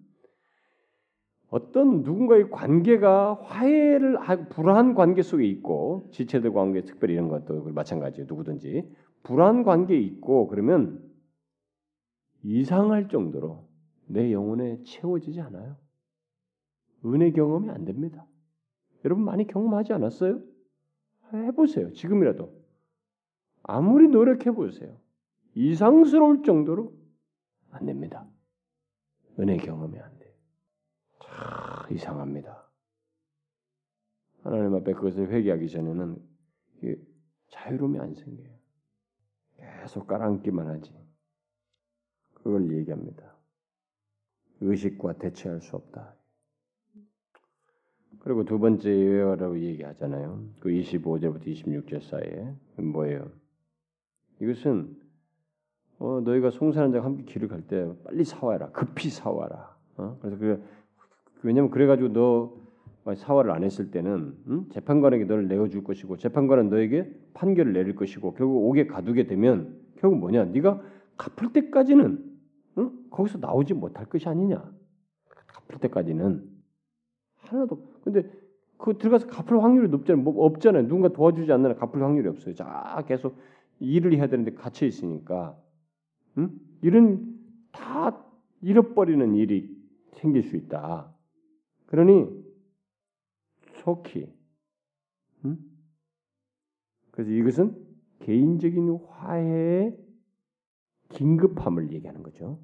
어떤 누군가의 관계가 화해를 불안 관계 속에 있고 지체들 관계 특별히 이런 것도 마찬가지예요. 누구든지 불안 관계에 있고 그러면 이상할 정도로 내 영혼에 채워지지 않아요. 은혜 경험이 안 됩니다. 여러분 많이 경험하지 않았어요? 해보세요. 지금이라도. 아무리 노력해 보세요. 이상스러울 정도로 안 됩니다. 은혜 경험이 안 돼요. 참 이상합니다. 하나님 앞에 그것을 회개하기 전에는 자유로움이 안 생겨요. 계속 깔아앉기만 하지. 그걸 얘기합니다. 의식과 대체할 수 없다. 그리고 두 번째 예외라고 얘기하잖아요. 그 25절부터 26절 사이에 뭐예요? 이것은 어, 너희가 송사하는 자가 함께 길을 갈 때 빨리 사와라, 급히 사와라. 어? 그래서 그 왜냐면 그래가지고 너 사화를 안 했을 때는 응? 재판관에게 너를 내어줄 것이고 재판관은 너에게 판결을 내릴 것이고 결국 옥에 가두게 되면 결국 뭐냐? 네가 갚을 때까지는 응? 거기서 나오지 못할 것이 아니냐? 갚을 때까지는 하나도 근데 그 들어가서 갚을 확률이 높잖아요. 뭐 없잖아요. 누군가 도와주지 않는 한 갚을 확률이 없어요. 자 계속 일을 해야 되는데 갇혀 있으니까 응? 일은 다 잃어버리는 일이 생길 수 있다. 그러니 속히 응? 그래서 이것은 개인적인 화해의 긴급함을 얘기하는 거죠.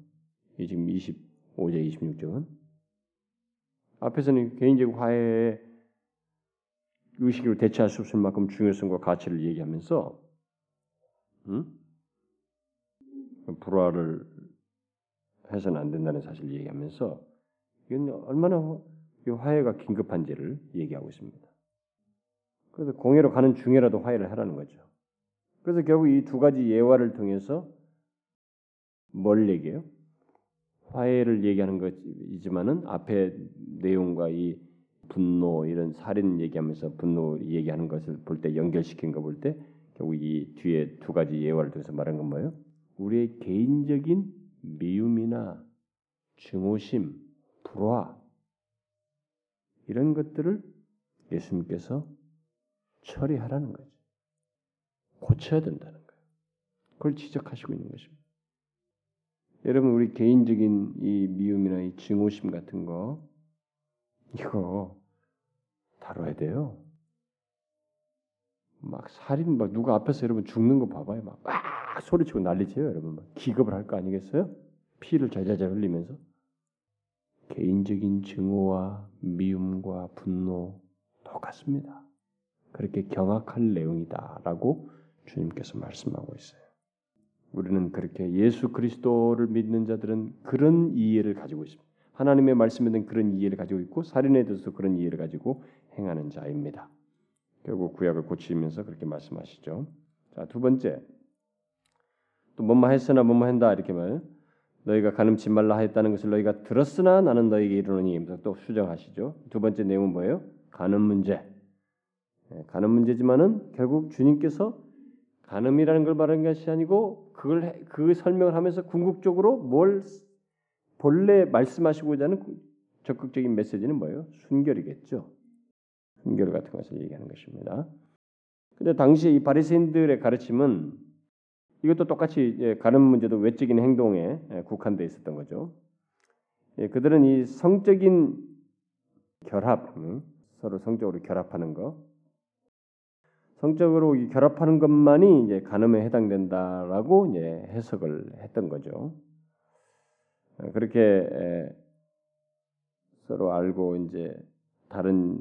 이 지금 25절 26절은 앞에서는 개인적 화해의 의식으로 대체할 수 없을 만큼 중요성과 가치를 얘기하면서 음? 불화를 해서는 안 된다는 사실을 얘기하면서 이건 얼마나 화해가 긴급한지를 얘기하고 있습니다. 그래서 공회로 가는 중에라도 화해를 하라는 거죠. 그래서 결국 이 두 가지 예화를 통해서 뭘 얘기해요? 화해를 얘기하는 것이지만은 앞에 내용과 이 분노 이런 살인 얘기하면서 분노 얘기하는 것을 볼 때 연결시킨 거 볼 때 결국 이 뒤에 두 가지 예화를 통해서 말한 건 뭐예요? 우리의 개인적인 미움이나 증오심, 불화 이런 것들을 예수님께서 처리하라는 거죠. 고쳐야 된다는 거예요. 그걸 지적하시고 있는 것입니다. 여러분 우리 개인적인 이 미움이나 이 증오심 같은 거 이거 다뤄야 돼요. 막 살인 막 누가 앞에서 여러분 죽는 거 봐봐요. 막, 막 소리치고 난리쳐요, 여러분. 막 기겁을 할 거 아니겠어요? 피를 자자자 흘리면서 개인적인 증오와 미움과 분노 똑같습니다. 그렇게 경악할 내용이다라고 주님께서 말씀하고 있어요. 우리는 그렇게 예수 그리스도를 믿는 자들은 그런 이해를 가지고 있습니다. 하나님의 말씀에 대한 그런 이해를 가지고 있고 살인에 대해서 그런 이해를 가지고 행하는 자입니다. 결국 구약을 고치면서 그렇게 말씀하시죠. 자, 두 번째. 또 뭐뭐 했으나 뭐뭐 한다 이렇게 말. 너희가 가늠치 말라 하였다는 것을 너희가 들었으나 나는 너희에게 이르노니 또 수정하시죠. 두 번째 내용은 뭐예요? 가늠 문제. 예, 가늠 문제지만은 결국 주님께서 가늠이라는 걸 말하는 것이 아니고 그걸 그 설명을 하면서 궁극적으로 뭘 본래 말씀하시고자 하는 적극적인 메시지는 뭐예요? 순결이겠죠. 순결 같은 것을 얘기하는 것입니다. 근데 당시 이 바리새인들의 가르침은 이것도 똑같이 가늠 문제도 외적인 행동에 국한돼 있었던 거죠. 예, 그들은 이 성적인 결합, 서로 성적으로 결합하는 거, 성적으로 결합하는 것만이 이제 간음에 해당된다라고 이제 해석을 했던 거죠. 어, 그렇게 서로 알고 이제 다른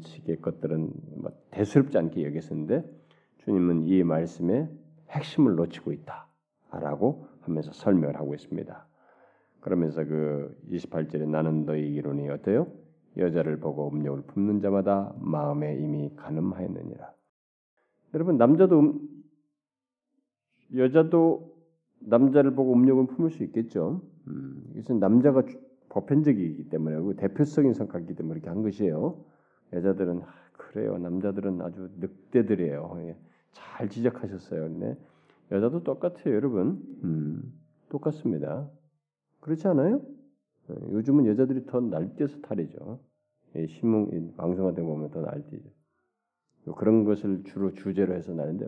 식의 것들은 뭐 대수롭지 않게 여겼었는데 주님은 이 말씀에 핵심을 놓치고 있다라고 하면서 설명을 하고 있습니다. 그러면서 그 28절에 나는 너희 이론이 어때요? 여자를 보고 음욕을 품는 자마다 마음에 이미 가늠하였느니라. 여러분 남자도 음, 여자도 남자를 보고 음욕을 품을 수 있겠죠. 음, 이것은 남자가 보편적이기 때문에 그 대표성인 성격이기 때문에 이렇게 한 것이에요. 여자들은 아, 그래요. 남자들은 아주 늑대들이에요. 예, 잘 지적하셨어요. 근데 여자도 똑같아요, 여러분. 음, 똑같습니다. 그렇지 않아요? 어, 요즘은 여자들이 더 날뛰어서 탈이죠. 신문 방송화된 보면 더 날뛰죠. 그런 것을 주로 주제로 해서 나는데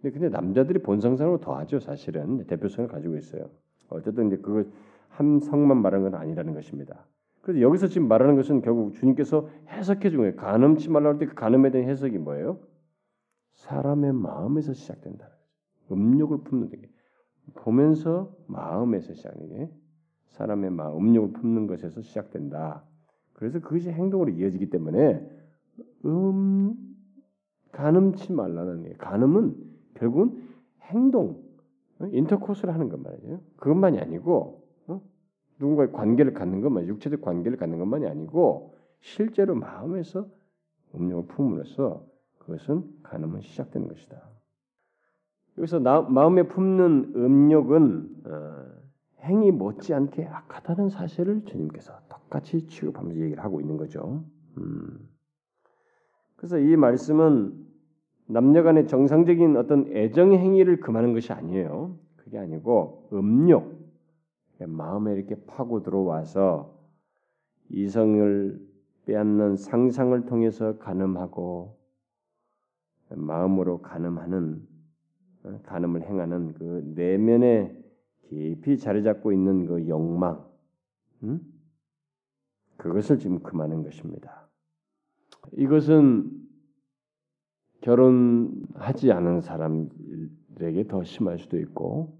근데 근데 남자들이 본성상으로 더 하죠 사실은 대표성을 가지고 있어요. 어쨌든 이제 그걸 한 성만 말하는 건 아니라는 것입니다. 그래서 여기서 지금 말하는 것은 결국 주님께서 해석해 준 거예요. 간음치 말라고 할때 그 간음에 대한 해석이 뭐예요? 사람의 마음에서 시작된다는 거죠. 음욕을 품는 게 보면서 마음에서 시작하는 게 사람의 마음, 음욕을 품는 것에서 시작된다. 그래서 그것이 행동으로 이어지기 때문에 음 간음치 말라는 게 간음은 결국은 행동, 어? 인터코스를 하는 것 말이에요. 그것만이 아니고 어? 누군가의 관계를 갖는 것만 육체적 관계를 갖는 것만이 아니고 실제로 마음에서 음욕을 품으로써 그것은 간음은 시작되는 것이다. 여기서 나, 마음에 품는 음욕은 어, 행위 못지않게 악하다는 사실을 주님께서 똑같이 취급하면서 얘기를 하고 있는 거죠. 음. 그래서 이 말씀은 남녀 간의 정상적인 어떤 애정 행위를 금하는 것이 아니에요. 그게 아니고 음욕, 마음에 이렇게 파고 들어와서 이성을 빼앗는 상상을 통해서 가늠하고 마음으로 가늠하는 어, 가늠을 행하는 그 내면에 깊이 자리 잡고 있는 그 욕망, 음? 그것을 지금 금하는 것입니다. 이것은 결혼하지 않은 사람들에게 더 심할 수도 있고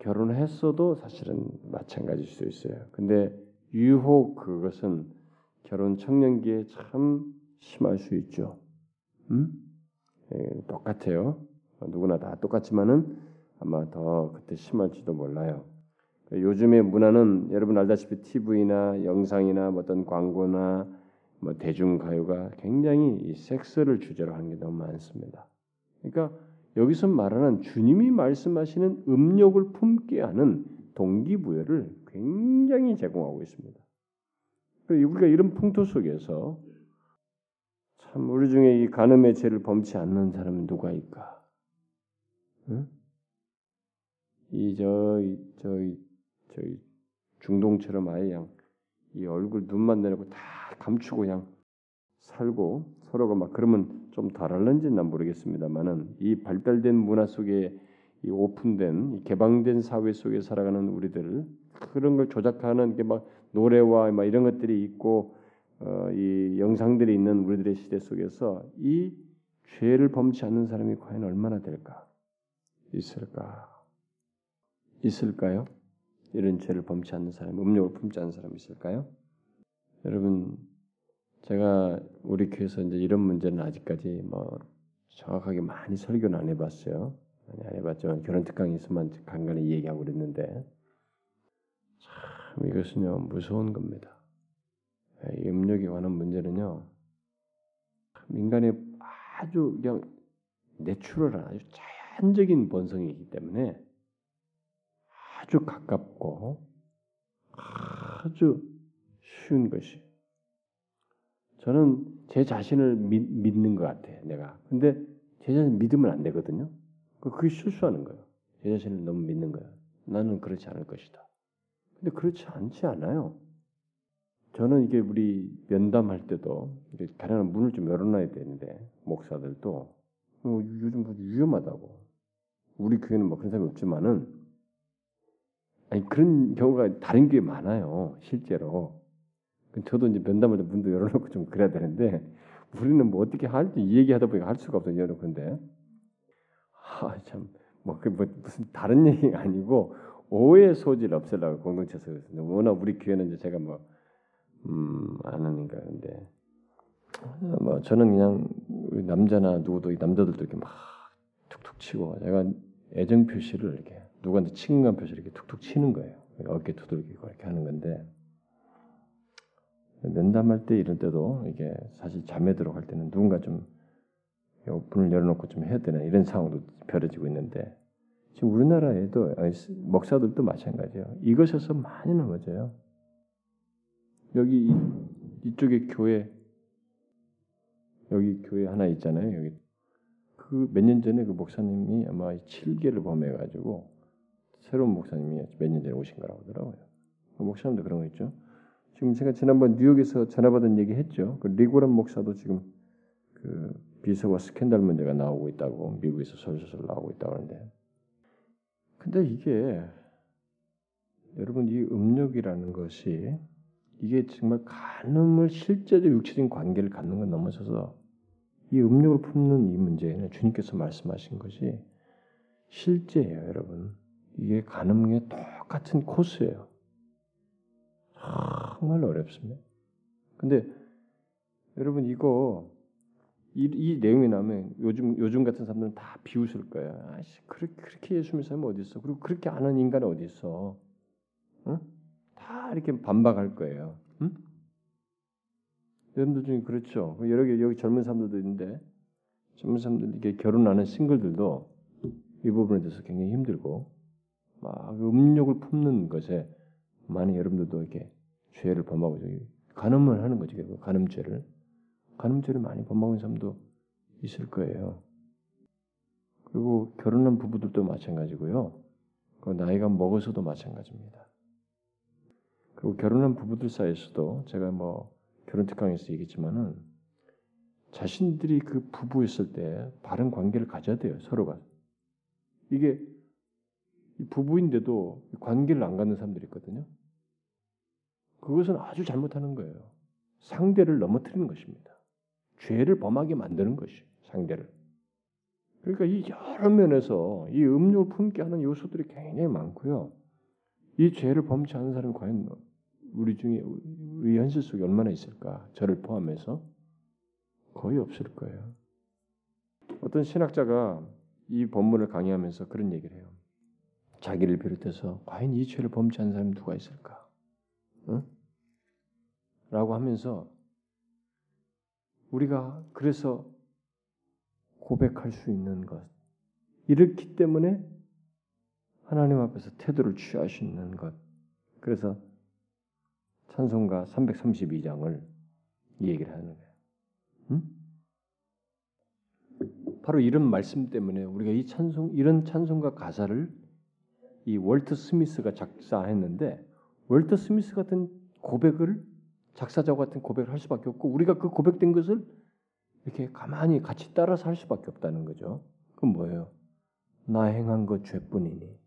결혼했어도 사실은 마찬가지일 수도 있어요. 근데 유혹 그것은 결혼 청년기에 참 심할 수 있죠. 음? 예, 똑같아요. 누구나 다 똑같지만은 아마 더 그때 심할지도 몰라요. 요즘의 문화는 여러분 알다시피 TV나 영상이나 뭐 어떤 광고나 뭐 대중 가요가 굉장히 이 섹스를 주제로 하는 게 너무 많습니다. 그러니까 여기서 말하는 주님이 말씀하시는 음욕을 품게 하는 동기부여를 굉장히 제공하고 있습니다. 우리가 이런 풍토 속에서 참 우리 중에 이 간음의 죄를 범치 않는 사람은 누가 있까? 응? 이저저 저희 중동처럼 아예 그냥 이 얼굴 눈만 내놓고 다 감추고 그냥 살고 서로가 막 그러면 좀 덜할는지는 난 모르겠습니다만은 이 발달된 문화 속에 이 오픈된 이 개방된 사회 속에 살아가는 우리들 그런 걸 조작하는 게 막 노래와 막 이런 것들이 있고 어, 이 영상들이 있는 우리들의 시대 속에서 이 죄를 범치 않는 사람이 과연 얼마나 될까? 있을까? 있을까요? 이런 죄를 범치 않는 사람, 음욕을 품지 않는 사람이 있을까요? 여러분, 제가 우리 교회에서 이제 이런 문제는 아직까지 뭐 정확하게 많이 설교는 안 해봤어요. 많이 안 해봤지만 결혼 특강이 있으면 간간히 얘기하고 그랬는데 참 이것은요 무서운 겁니다. 이 음욕에 관한 문제는요 인간의 아주 그냥 내추럴한 아주 자연적인 본성이기 때문에 아주 가깝고 아주 쉬운 것이. 저는 제 자신을 믿, 믿는 것 같아, 내가. 근데 제 자신 믿으면 안 되거든요. 그, 그게 실수하는 거예요. 제 자신을 너무 믿는 거예요. 나는 그렇지 않을 것이다. 근데 그렇지 않지 않아요. 저는 이게 우리 면담할 때도 가능한 문을 좀 열어놔야 되는데 목사들도 어, 요즘 뭐 위험하다고. 우리 교회는 뭐 그런 사람이 없지만은 아니 그런 경우가 다른 교회 많아요. 실제로. 저도 이제 면담할 때 문도 열어놓고 좀 그래야 되는데 우리는 뭐 어떻게 할지 이 얘기하다 보니까 할 수가 없어요. 열어놓건데 아참뭐 그 뭐 무슨 다른 얘기가 아니고 오해 소지를 없애려고 공동체에서 그랬는데 워낙 우리 교회는 이제 제가 뭐 음, 아는니까 근데 뭐 저는 그냥 우리 남자나 누구도 남자들도 이렇게 막 툭툭 치고 제가 애정 표시를 이렇게 누구한테 친근감 표시를 이렇게 툭툭 치는 거예요. 어깨 두들기고 이렇게 하는 건데 면담할 때 이럴 때도 이게 사실 잠에 들어갈 때는 누군가 좀 문을 열어놓고 좀 해야 되는 이런 상황도 벌어지고 있는데 지금 우리나라에도 목사들도 마찬가지예요. 이것에서 많이 넘어져요. 여기 이, 이쪽에 교회 여기 교회 하나 있잖아요. 여기 그 몇 년 전에 그 목사님이 아마 7개를 범해 가지고 새로운 목사님이 몇 년 전에 오신 거라고 하더라고요. 그 목사님도 그런 거 있죠. 지금 제가 지난번 뉴욕에서 전화 받은 얘기 했죠. 그 리고란 목사도 지금 그 비서와 스캔들 문제가 나오고 있다고 미국에서 솔솔 나오고 있다고 하는데 근데 이게 여러분 이 음욕이라는 것이 이게 정말 간음을 실제적 육체적인 관계를 갖는 건 넘어서서 이 음욕을 품는 이 문제는 주님께서 말씀하신 것이 실제예요, 여러분. 이게 간음의 똑같은 코스예요. 정말 어렵습니다. 근데 여러분 이거 이, 이 내용이 나면 요즘 요즘 같은 사람들은 다 비웃을 거야. 아씨 그렇게 그렇게 예수 믿는 사람이 어디 있어? 그리고 그렇게 아는 인간이 어디 있어? 응? 다 이렇게 반박할 거예요. 응? 여러분들 중에 그렇죠. 여러 개 여기 젊은 사람들도 있는데 젊은 사람들 이게 결혼하는 싱글들도 이 부분에 대해서 굉장히 힘들고 막 음욕을 품는 것에 많이 여러분들도 이렇게 죄를 범하고 간음을 하는 거죠. 간음죄를 간음죄를 많이 범하는 사람도 있을 거예요. 그리고 결혼한 부부들도 마찬가지고요. 그 나이가 먹어서도 마찬가지입니다. 그리고 결혼한 부부들 사이에서도 제가 뭐 결혼 특강에서 얘기했지만은 자신들이 그 부부였을 때 바른 관계를 가져야 돼요 서로가 이게 부부인데도 관계를 안 갖는 사람들이 있거든요. 그것은 아주 잘못하는 거예요. 상대를 넘어뜨리는 것입니다. 죄를 범하게 만드는 것이 상대를. 그러니까 이 여러 면에서 이 음욕을 품게 하는 요소들이 굉장히 많고요. 이 죄를 범치 않은 사람이 과연 우리 중에 우리 현실 속에 얼마나 있을까? 저를 포함해서 거의 없을 거예요. 어떤 신학자가 이 본문을 강의하면서 그런 얘기를 해요. 자기를 비롯해서 과연 이 죄를 않은 사람이 누가 있을까? 응? 라고 하면서 우리가 그래서 고백할 수 있는 것 이렇기 때문에 하나님 앞에서 태도를 취할 수 있는 것 그래서 찬송가 332장을 이 얘기를 하는 거예요. 응? 바로 이런 말씀 때문에 우리가 이 찬송 이런 찬송가 가사를 이 월트 스미스가 작사했는데 월트 스미스 같은 고백을 작사자 같은 고백을 할 수밖에 없고 우리가 그 고백된 것을 이렇게 가만히 같이 따라서 할 수밖에 없다는 거죠. 그건 뭐예요? 나 행한 것 죄뿐이니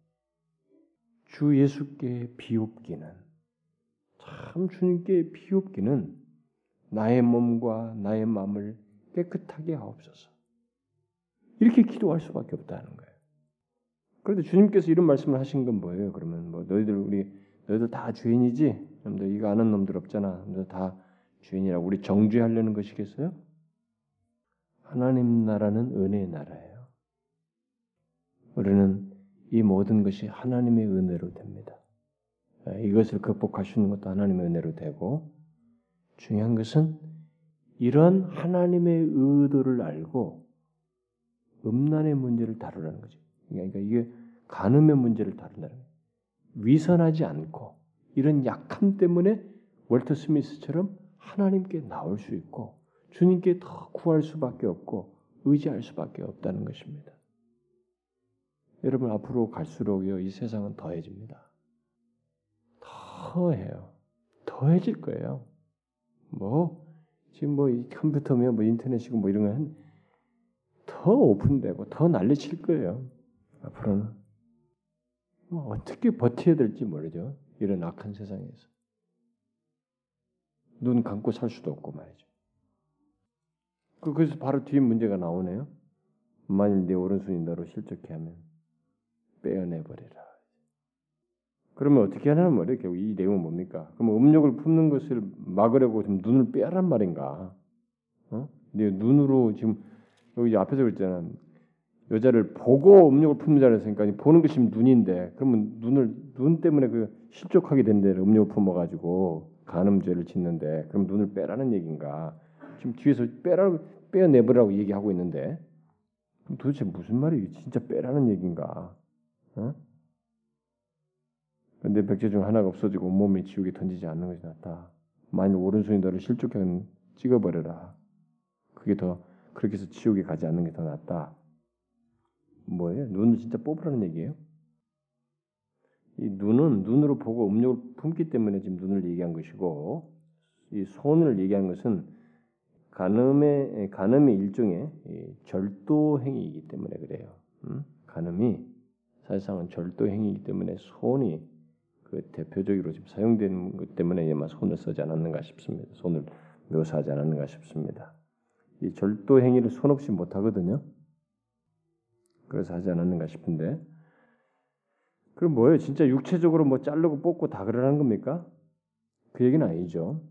주 예수께 비옵기는 참 주님께 비옵기는 나의 몸과 나의 마음을 깨끗하게 하옵소서. 이렇게 기도할 수밖에 없다는 거예요. 그런데 주님께서 이런 말씀을 하신 건 뭐예요? 그러면 뭐 너희들 우리 너희들 다 죄인이지? 놈들 이거 아는 놈들 없잖아. 너희들 다 죄인이라고 우리 정죄하려는 것이겠어요? 하나님 나라는 은혜의 나라예요. 우리는 이 모든 것이 하나님의 은혜로 됩니다. 예, 이것을 있는 것도 하나님의 은혜로 되고 중요한 것은 이런 하나님의 의도를 알고 음란의 문제를 다루라는 거죠. 그러니까 이게 간음의 문제를 다룬다는 거예요. 위선하지 않고 이런 약함 때문에 월터 스미스처럼 하나님께 나올 수 있고 주님께 더 구할 수밖에 없고 의지할 수밖에 없다는 것입니다. 여러분 앞으로 갈수록요 이 세상은 더해집니다. 더해요. 더해질 거예요. 뭐 지금 뭐 컴퓨터면 뭐 인터넷이고 뭐 이런 건더 오픈되고 더 난리칠 거예요. 앞으로는 뭐 어떻게 버텨야 될지 모르죠. 이런 악한 세상에서 눈 감고 살 수도 없고 말이죠. 그, 그래서 바로 뒤에 문제가 나오네요. 만일 내 오른손이 너로 실족해 하면 빼어내버리라. 그러면 어떻게 하냐는 말이에요. 결국 이 내용은 뭡니까? 그럼 음욕을 품는 것을 막으려고 좀 눈을 빼란 말인가? 어? 내 눈으로 지금 여기 앞에서 그랬잖아. 여자를 보고 음욕을 품는 자를 했으니까 보는 것이 눈인데 그러면 눈을 눈 때문에 그 실족하게 된데 음욕을 품어가지고 간음죄를 짓는데 그럼 눈을 빼라는 얘기인가? 지금 뒤에서 빼라 빼어내버라고 얘기하고 있는데 도대체 무슨 말이 진짜 빼라는 얘기인가? 어? 근데 백제 중 하나가 없어지고 온몸이 지옥에 던지지 않는 것이 낫다. 만일 오른손이 너를 실족하면 찍어버려라. 그게 더 그렇게 해서 지옥에 가지 않는 게 더 낫다. 뭐예요? 눈을 진짜 뽑으라는 얘기예요? 이 눈은 눈으로 보고 음욕을 품기 때문에 지금 눈을 얘기한 것이고 이 손을 얘기한 것은 간음의 간음의 일종의 절도 행위이기 때문에 그래요. 음? 간음이 사실상은 절도 행위이기 때문에 손이 그 대표적으로 지금 사용되는 것 때문에 아마 손을 쓰지 않았는가 싶습니다. 손을 묘사하지 않았는가 싶습니다. 이 절도 행위를 손 없이 못 하거든요. 그래서 하지 않았는가 싶은데 그럼 뭐예요? 진짜 육체적으로 뭐 자르고 뽑고 다 그러라는 겁니까? 그 얘기는 아니죠.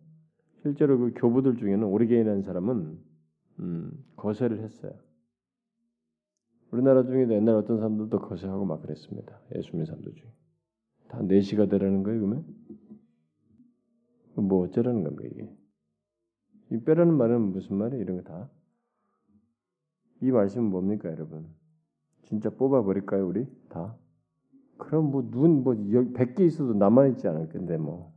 실제로 그 교부들 중에는 오리게인이라는 사람은 음, 거세를 했어요. 우리나라 중에도 옛날 어떤 사람들도 거세하고 막 그랬습니다. 예수 믿는 사람들 중에. 다 내시가 되라는 거예요, 그러면? 뭐 어쩌라는 겁니까, 이게? 이 빼라는 말은 무슨 말이에요, 이런 거 다? 이 말씀은 뭡니까, 여러분? 진짜 뽑아버릴까요, 우리? 다? 그럼 뭐, 눈, 뭐, 100개 있어도 남아있지 않을 건데, 뭐.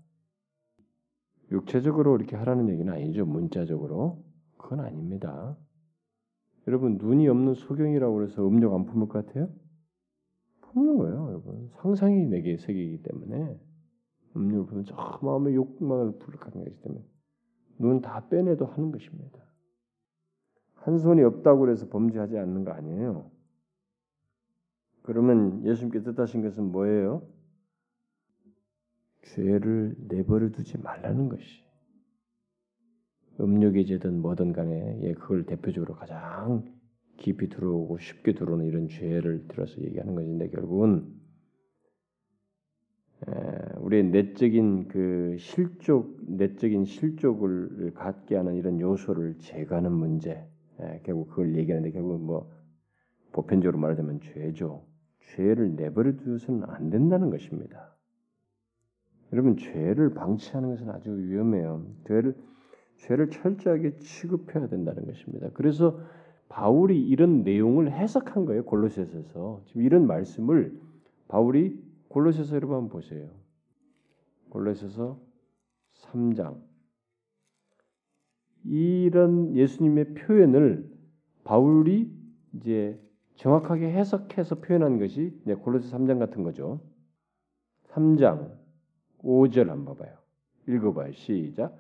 육체적으로 이렇게 하라는 얘기는 아니죠, 문자적으로. 그건 아닙니다. 여러분, 눈이 없는 소경이라고 해서 음력 안 품을 것 같아요? 품는 거예요, 여러분. 상상이 내게 세계이기 때문에 음료를 보면 저 마음의 욕망을 불러가는 것이기 때문에 눈 다 빼내도 하는 것입니다. 한 손이 없다고 해서 범죄하지 않는 거 아니에요. 그러면 예수님께 뜻하신 것은 뭐예요? 죄를 내버려 두지 말라는 것이. 음욕의 죄든 뭐든 간에 예, 그걸 대표적으로 가장 깊이 들어오고 쉽게 들어오는 이런 죄를 들어서 얘기하는 것인데 결국은 우리의 내적인 그 실족, 내적인 실족을 갖게 하는 이런 요소를 제거하는 문제, 결국 그걸 얘기하는데 결국 뭐 보편적으로 말하자면 죄죠. 죄를 내버려 두서는 안 된다는 것입니다. 여러분 죄를 방치하는 것은 아주 위험해요. 죄를 죄를 철저하게 취급해야 된다는 것입니다. 그래서 바울이 이런 내용을 해석한 거예요. 골로새서에서. 지금 이런 말씀을 바울이 골로새서 여러분 한번 보세요. 골로새서 3장. 이런 예수님의 표현을 바울이 이제 정확하게 해석해서 표현한 것이 골로새 3장 같은 거죠. 3장 5절 한번 봐봐요. 읽어봐요. 시작.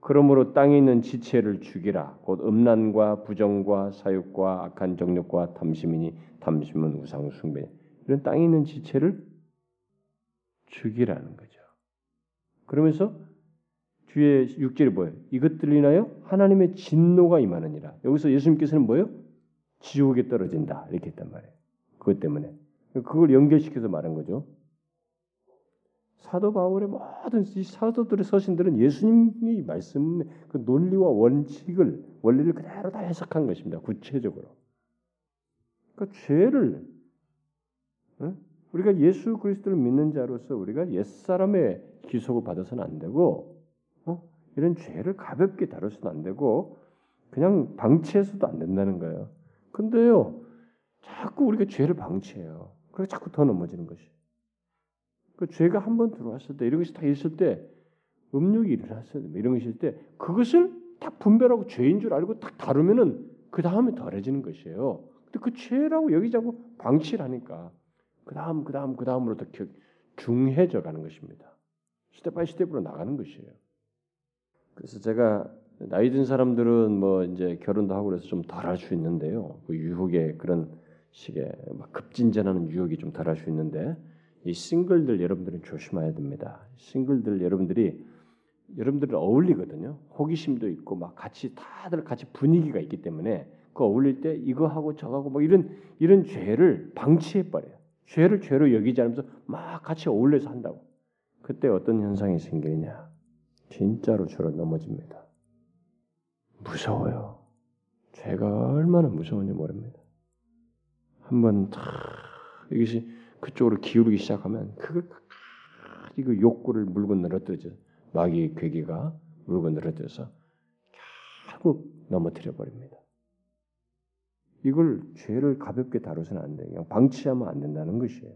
그러므로 땅에 있는 지체를 죽이라. 곧 음란과 부정과 사욕과 악한 정욕과 탐심이니 탐심은 우상 숭배. 이런 땅에 있는 지체를 죽이라는 거죠. 그러면서 뒤에 6절이 뭐예요? 이것들 인하여 하나님의 진노가 임하느니라. 여기서 예수님께서는 뭐예요? 지옥에 떨어진다. 이렇게 했단 말이에요. 그것 때문에. 그걸 연결시켜서 말한 거죠. 사도 바울의 모든 이 사도들의 서신들은 예수님이 말씀 그 논리와 원칙을 원리를 그대로 다 해석한 것입니다. 구체적으로. 그 죄를 어? 우리가 예수 그리스도를 믿는 자로서 우리가 옛 사람의 기속을 받아서는 안 되고 어? 이런 죄를 가볍게 다룰 수도 안 되고 그냥 방치해서도 안 된다는 거예요. 근데요 자꾸 우리가 죄를 방치해요. 그래서 자꾸 더 넘어지는 것이. 그 죄가 한 번 들어왔을 때 이런 것이 다 있을 때 음욕이 일어났을 때 이런 것일 때 그것을 딱 분별하고 죄인 줄 알고 딱 다루면은 그 다음에 덜해지는 것이에요. 근데 그 죄라고 여기 자꾸 방치를 하니까 그 다음 그 다음 그 다음으로 더 중해져 가는 것입니다. step by step으로 나가는 것이에요. 그래서 제가 나이 든 사람들은 뭐 이제 결혼도 하고 그래서 좀 덜 할 수 있는데요. 그 유혹의 그런 식의 막 급진전하는 유혹이 좀 덜 할 수 있는데 이 싱글들 여러분들은 조심해야 됩니다. 싱글들 여러분들이 여러분들 어울리거든요. 호기심도 있고 막 같이 다들 같이 분위기가 있기 때문에 그 어울릴 때 이거 하고 저거 하고 뭐 이런 이런 죄를 방치해 버려요. 죄를 죄로 여기지 않으면서 막 같이 어울려서 한다고. 그때 어떤 현상이 생기느냐? 진짜로 죄로 넘어집니다. 무서워요. 죄가 얼마나 무서운지 모릅니다. 한번 다 이것이 그쪽으로 기울기 시작하면 그걸 이거 욕구를 물고 늘어뜨려 마귀의 괴기가 물고 늘어뜨려서 결국 넘어뜨려 버립니다. 이걸 죄를 가볍게 다루서는 안 돼요. 그냥 방치하면 안 된다는 것이에요.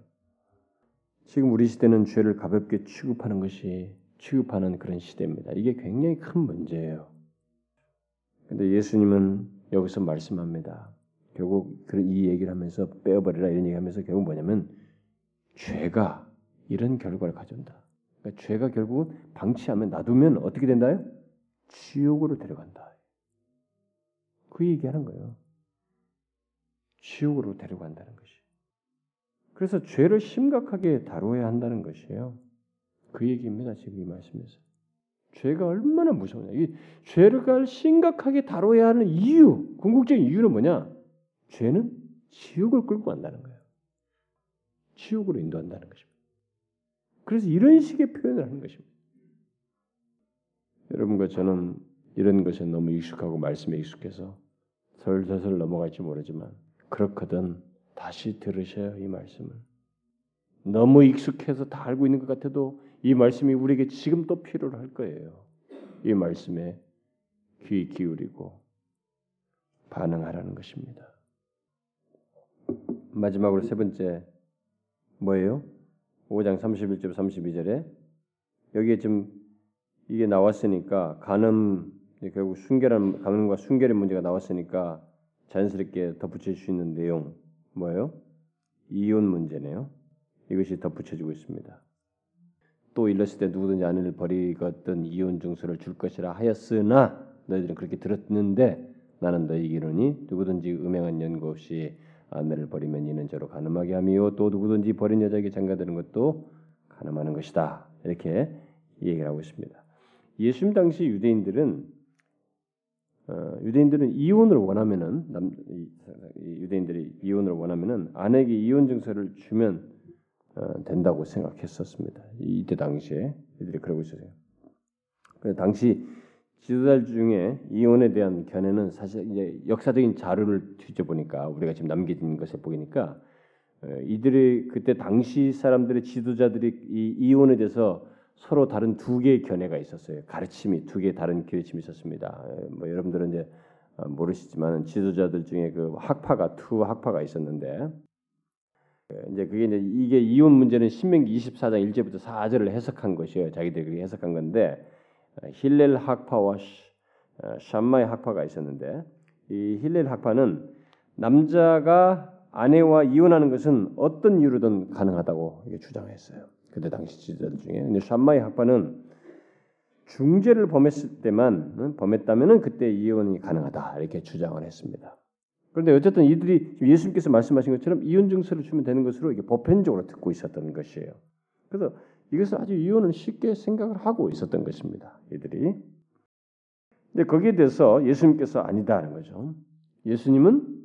지금 우리 시대는 죄를 가볍게 취급하는 것이 취급하는 그런 시대입니다. 이게 굉장히 큰 문제예요. 근데 예수님은 여기서 말씀합니다. 결국 이 얘기를 하면서 빼어버리라 이런 얘기하면서 결국 뭐냐면 죄가 이런 결과를 가져온다. 그러니까 죄가 결국은 방치하면 놔두면 어떻게 된다요? 지옥으로 데려간다. 그 얘기하는 거예요. 지옥으로 데려간다는 것이. 그래서 죄를 심각하게 다루어야 한다는 것이에요. 그 얘기입니다. 지금 이 말씀에서. 죄가 얼마나 무서우냐. 이 죄를 심각하게 다뤄야 하는 이유, 궁극적인 이유는 뭐냐? 죄는 지옥을 끌고 간다는 거예요. 지옥으로 인도한다는 것입니다. 그래서 이런 식의 표현을 하는 것입니다. 여러분과 저는 이런 것에 너무 익숙하고 말씀에 익숙해서 설설설 넘어갈지 모르지만 그렇거든 다시 들으셔야 이 말씀을. 너무 익숙해서 다 알고 있는 것 같아도 이 말씀이 우리에게 지금 또 필요로 할 거예요. 이 말씀에 귀 기울이고 반응하라는 것입니다. 마지막으로 세 번째 뭐예요? 5장 31절 32절에 여기에 지금 이게 나왔으니까 간음 결국 순결한 간음과 순결의 문제가 나왔으니까 자연스럽게 덧붙일 수 있는 내용 뭐예요? 이혼 문제네요. 이것이 덧붙여지고 있습니다. 또 일렀을 때 누구든지 아내를 버리거든 이혼 증서를 줄 것이라 하였으나 너희들은 그렇게 들었는데 나는 너희에게 이르니 누구든지 음행한 연고 없이 아내를 버리면 이는 저로 가늠하게 함이요 또 누구든지 버린 여자에게 장가드는 것도 가늠하는 것이다. 이렇게 얘기를 하고 있습니다. 예수님 당시 유대인들은 어, 유대인들은 이혼을 원하면은 남, 유대인들이 이혼을 원하면은 아내에게 이혼 증서를 주면 어, 된다고 생각했었습니다. 이때 당시에 이들이 그러고 있었어요. 당시 지도자들 중에 이혼에 대한 견해는 사실 이제 역사적인 자료를 뒤져보니까 우리가 지금 남겨진 것을 보니까 어, 이들이 그때 당시 사람들의 지도자들이 이 이혼에 대해서 서로 다른 두 개의 견해가 있었어요. 가르침이 두 개의 다른 가르침이 있었습니다. 어, 뭐 여러분들은 이제 어, 모르시지만 지도자들 중에 그 학파가 두 학파가 있었는데 이제 그게 이제 이게 이혼 문제는 신명기 24장 1절부터 4절을 해석한 것이에요. 자기들이 해석한 건데 힐렐 학파와 샴마의 학파가 있었는데 이 힐렐 학파는 남자가 아내와 이혼하는 것은 어떤 이유로든 가능하다고 주장했어요. 그때 당시 지도자들 중에. 근데 샴마의 학파는 중죄를 범했을 때만 범했다면은 그때 이혼이 가능하다 이렇게 주장을 했습니다. 그런데 어쨌든 이들이 예수님께서 말씀하신 것처럼 이혼 증서를 주면 되는 것으로 이게 보편적으로 듣고 있었던 것이에요. 그래서 이것을 아주 이혼을 쉽게 생각을 하고 있었던 것입니다. 이들이. 근데 거기에 대해서 예수님께서 아니다는 거죠. 예수님은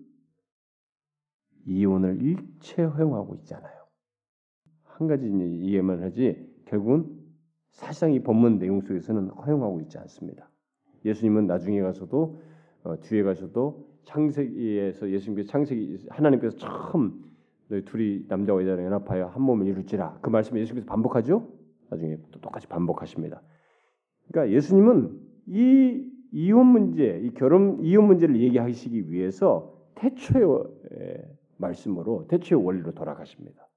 이혼을 일체 허용하고 있잖아요. 한 가지 이해만 하지 결국은 사실상 이 본문 내용 속에서는 허용하고 있지 않습니다. 예수님은 나중에 가서도 어, 뒤에 가서도 창세기에서 예수님께서 창세기 하나님께서 처음 너희 둘이 남자와 여자를 연합하여 한 몸을 이룰지라 그 말씀을 예수님께서 반복하죠. 나중에 또 똑같이 반복하십니다. 그러니까 예수님은 이 이혼 문제, 이 결혼 이혼 문제를 얘기하시기 위해서 태초에 말씀으로 대체의 원리로 돌아가십니다.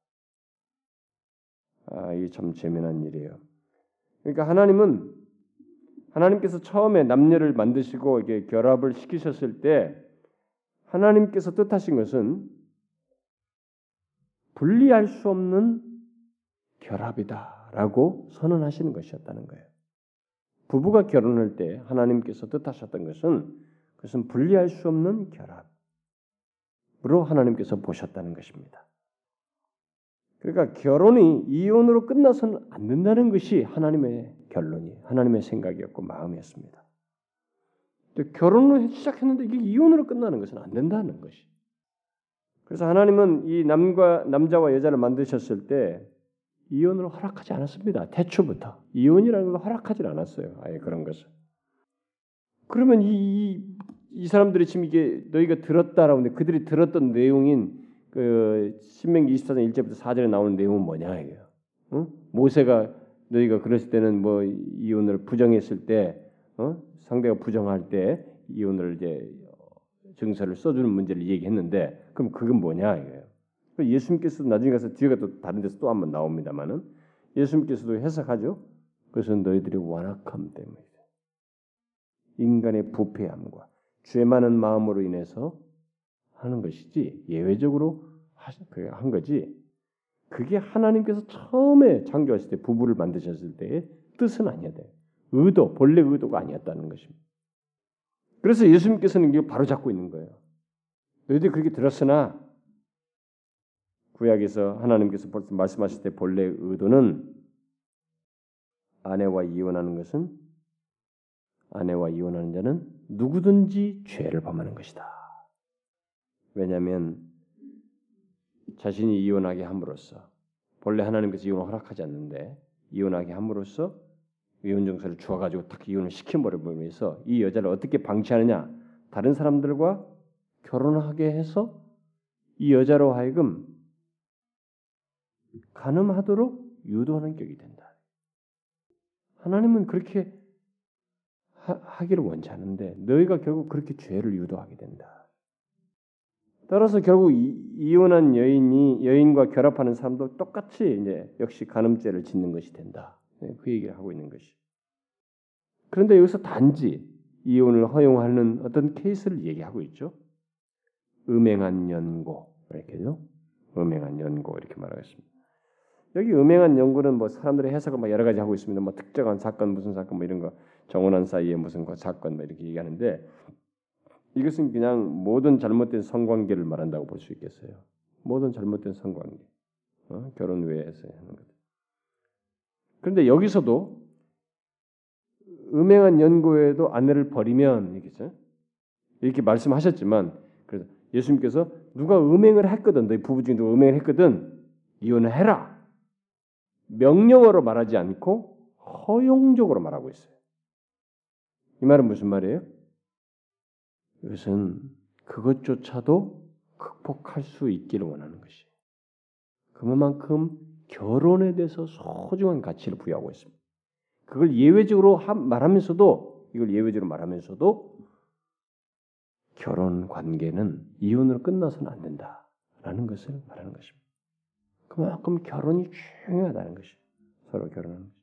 아, 이게 참 재미난 일이에요. 그러니까 하나님은 하나님께서 처음에 남녀를 만드시고 이게 결합을 시키셨을 때 하나님께서 뜻하신 것은 분리할 수 없는 결합이다라고 선언하시는 것이었다는 거예요. 부부가 결혼할 때 하나님께서 뜻하셨던 것은 그것은 분리할 수 없는 결합으로 하나님께서 보셨다는 것입니다. 그러니까 결혼이 이혼으로 끝나서는 안 된다는 것이 하나님의 결론이 하나님의 생각이었고 마음이었습니다. 결혼으로 시작했는데 이게 이혼으로 끝나는 것은 안 된다는 것이. 그래서 하나님은 이 남과 남자와 여자를 만드셨을 때 이혼을 허락하지 않았습니다. 태초부터 이혼이라는 걸 허락하지 않았어요. 아예 그런 것을. 그러면 이, 이, 이 사람들이 지금 이게 너희가 들었다라고 하는데 그들이 들었던 내용인 그 신명기 24장 1절부터 4절에 나오는 내용은 뭐냐 이게요. 어? 모세가 너희가 그랬을 때는 뭐 이혼을 부정했을 때 어? 상대가 부정할 때 이혼을 이제 증서를 써주는 문제를 얘기했는데 그럼 그건 뭐냐 이거예요. 예수님께서 나중에 가서 뒤에 또 다른 데서 또 한번 나옵니다만은 예수님께서도 해석하죠. 그것은 너희들이 완악함 때문이죠. 인간의 부패함과 죄 많은 마음으로 인해서 하는 것이지 예외적으로 한 거지. 그게 하나님께서 처음에 창조하실 때 부부를 만드셨을 때의 뜻은 아니야 돼. 의도 본래 의도가 아니었다는 것입니다. 그래서 예수님께서는 이걸 바로 잡고 있는 거예요. 너희들이 그렇게 들었으나 구약에서 하나님께서 말씀하실 때 본래 의도는 아내와 이혼하는 것은 아내와 이혼하는 자는 누구든지 죄를 범하는 것이다. 왜냐하면 자신이 이혼하게 함으로써 본래 하나님께서 이혼을 허락하지 않는데 이혼하게 함으로써 이혼 증서를 주어 가지고 딱 이혼을 시켜버리면서 이 여자를 어떻게 방치하느냐 다른 사람들과 결혼하게 해서 이 여자로 하여금 가늠하도록 유도하는 격이 된다. 하나님은 그렇게 하, 기를 원치 않은데 너희가 결국 그렇게 죄를 유도하게 된다. 따라서 결국 이, 혼한 여인이 여인과 결합하는 사람도 똑같이 이제 역시 간음죄를 짓는 것이 된다. 네, 그 얘기를 하고 있는 것이. 그런데 여기서 단지 이혼을 허용하는 어떤 케이스를 얘기하고 있죠. 음행한 연고 이렇게요. 음행한 연고 이렇게 말하겠습니다. 여기 음행한 연구는 뭐 사람들의 해석을 막 여러 가지 하고 있습니다. 뭐 특정한 사건 무슨 사건 뭐 이런 거 정원한 사이에 무슨 거 사건 뭐 이렇게 얘기하는데 이것은 그냥 모든 잘못된 성관계를 말한다고 볼 수 있겠어요. 모든 잘못된 성관계, 어? 결혼 외에서 하는 것. 그런데 여기서도 음행한 연고에도 아내를 버리면 이겠죠. 이렇게 말씀하셨지만 그래서 예수님께서 누가 음행을 했거든 너희 부부 중에 누가 음행을 했거든 이혼을 해라. 명령어로 말하지 않고 허용적으로 말하고 있어요. 이 말은 무슨 말이에요? 이것은 그것조차도 극복할 수 있기를 원하는 것이. 그만큼 결혼에 대해서 소중한 가치를 부여하고 있습니다. 그걸 예외적으로 말하면서도 이걸 예외적으로 말하면서도 결혼 관계는 이혼으로 끝나서는 안 된다라는 것을 말하는 것입니다. 그만큼 결혼이 중요하다는 것이 서로 결혼하는 것이.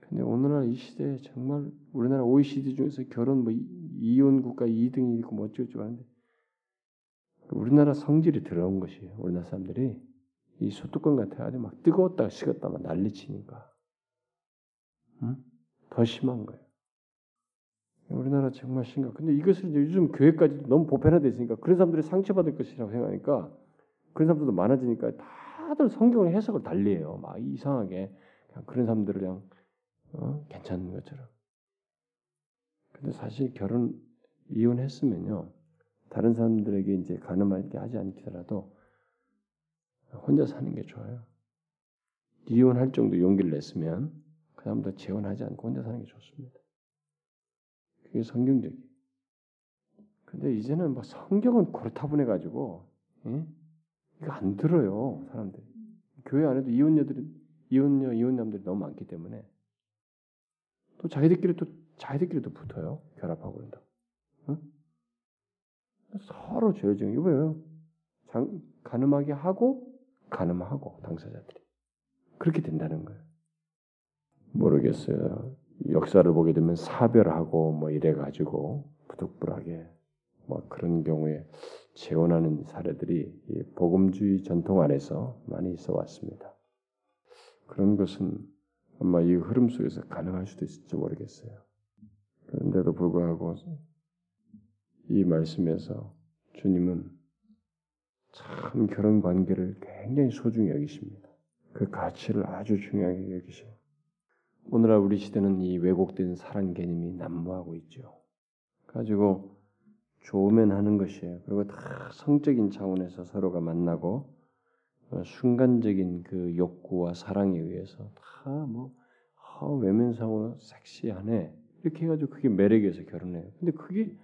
근데 오늘날 이 시대에 정말 우리나라 OECD 중에서 결혼 뭐 이혼 국가 2등이 있고 뭐 어쩌고 하는데 우리나라 성질이 들어온 것이에요. 우리나라 사람들이 이 소뚜껑 같아 아주 막 뜨거웠다가 식었다 막 난리치니까 응? 더 심한 거예요. 우리나라 정말 심각. 근데 이것을 요즘 교회까지 너무 보편화되어 있으니까 그런 사람들이 상처받을 것이라고 생각하니까 그런 사람들도 많아지니까 다들 성경의 해석을 달리해요. 막 이상하게 그냥 그런 사람들을 그냥 어? 괜찮은 것처럼. 근데 사실 결혼 이혼했으면요 다른 사람들에게 이제 가늠하게 하지 않더라도 혼자 사는 게 좋아요. 이혼할 정도 용기를 냈으면 그 다음부터 재혼하지 않고 혼자 사는 게 좋습니다. 그게 성경적이. 근데 이제는 뭐 성경은 고르타분해 가지고 예? 이거 안 들어요, 사람들이. 교회 안에도 이혼녀들이 이혼녀 이혼남들이 너무 많기 때문에 또 자기들끼리 또 자기들끼리도 붙어요. 결합하고 그런다. 응? 서로 죄를 지는 게 뭐예요? 장, 가늠하게 하고 가늠하고 당사자들이 그렇게 된다는 거예요. 모르겠어요. 역사를 보게 되면 사별하고 뭐 이래 가지고 부득불하게 뭐 그런 경우에 재혼하는 사례들이 복음주의 전통 안에서 많이 있어 왔습니다. 그런 것은 아마 이 흐름 속에서 가능할 수도 있을지 모르겠어요. 그런데도 불구하고 이 말씀에서 주님은 참 결혼 관계를 굉장히 소중히 여기십니다. 그 가치를 아주 중요하게 여기셔. 오늘날 우리 시대는 이 왜곡된 사랑 개념이 난무하고 있죠. 가지고 좋으면 하는 것이에요. 그리고 다 성적인 차원에서 서로가 만나고 어, 순간적인 그 욕구와 사랑에 의해서 다뭐 아, 외면상으로 섹시하네 이렇게 해가지고 그게 매력에서 결혼해요. 근데 그게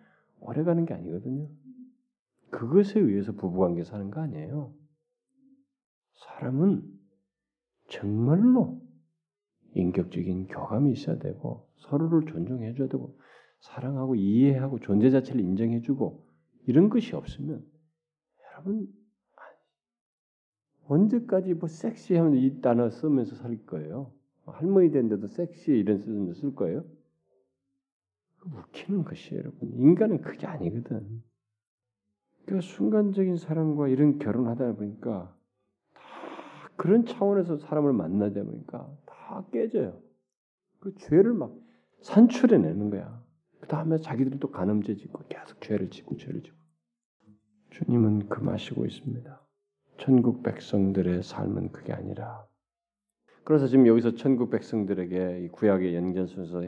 오래가는 게 아니거든요. 그것에 의해서 부부관계 사는 거 아니에요. 사람은 정말로 인격적인 교감이 있어야 되고 서로를 존중해줘야 되고 사랑하고 이해하고 존재 자체를 인정해주고 이런 것이 없으면 여러분 언제까지 뭐 섹시하면 이 단어 쓰면서 살 거예요. 할머니 된데도 섹시 이런 쓰면서 쓸 거예요. 웃기는 것이에요, 여러분. 인간은 그게 아니거든. 그러니까 순간적인 사랑과 이런 결혼하다 보니까 다 그런 차원에서 사람을 만나다 보니까 다 깨져요. 그 죄를 막 산출해 내는 거야. 그 다음에 자기들이 또 간음죄 짓고 계속 죄를 짓고 죄를 짓고. 주님은 금하시고 있습니다. 천국 백성들의 삶은 그게 아니라. 그래서 지금 여기서 천국 백성들에게 구약의 연전순서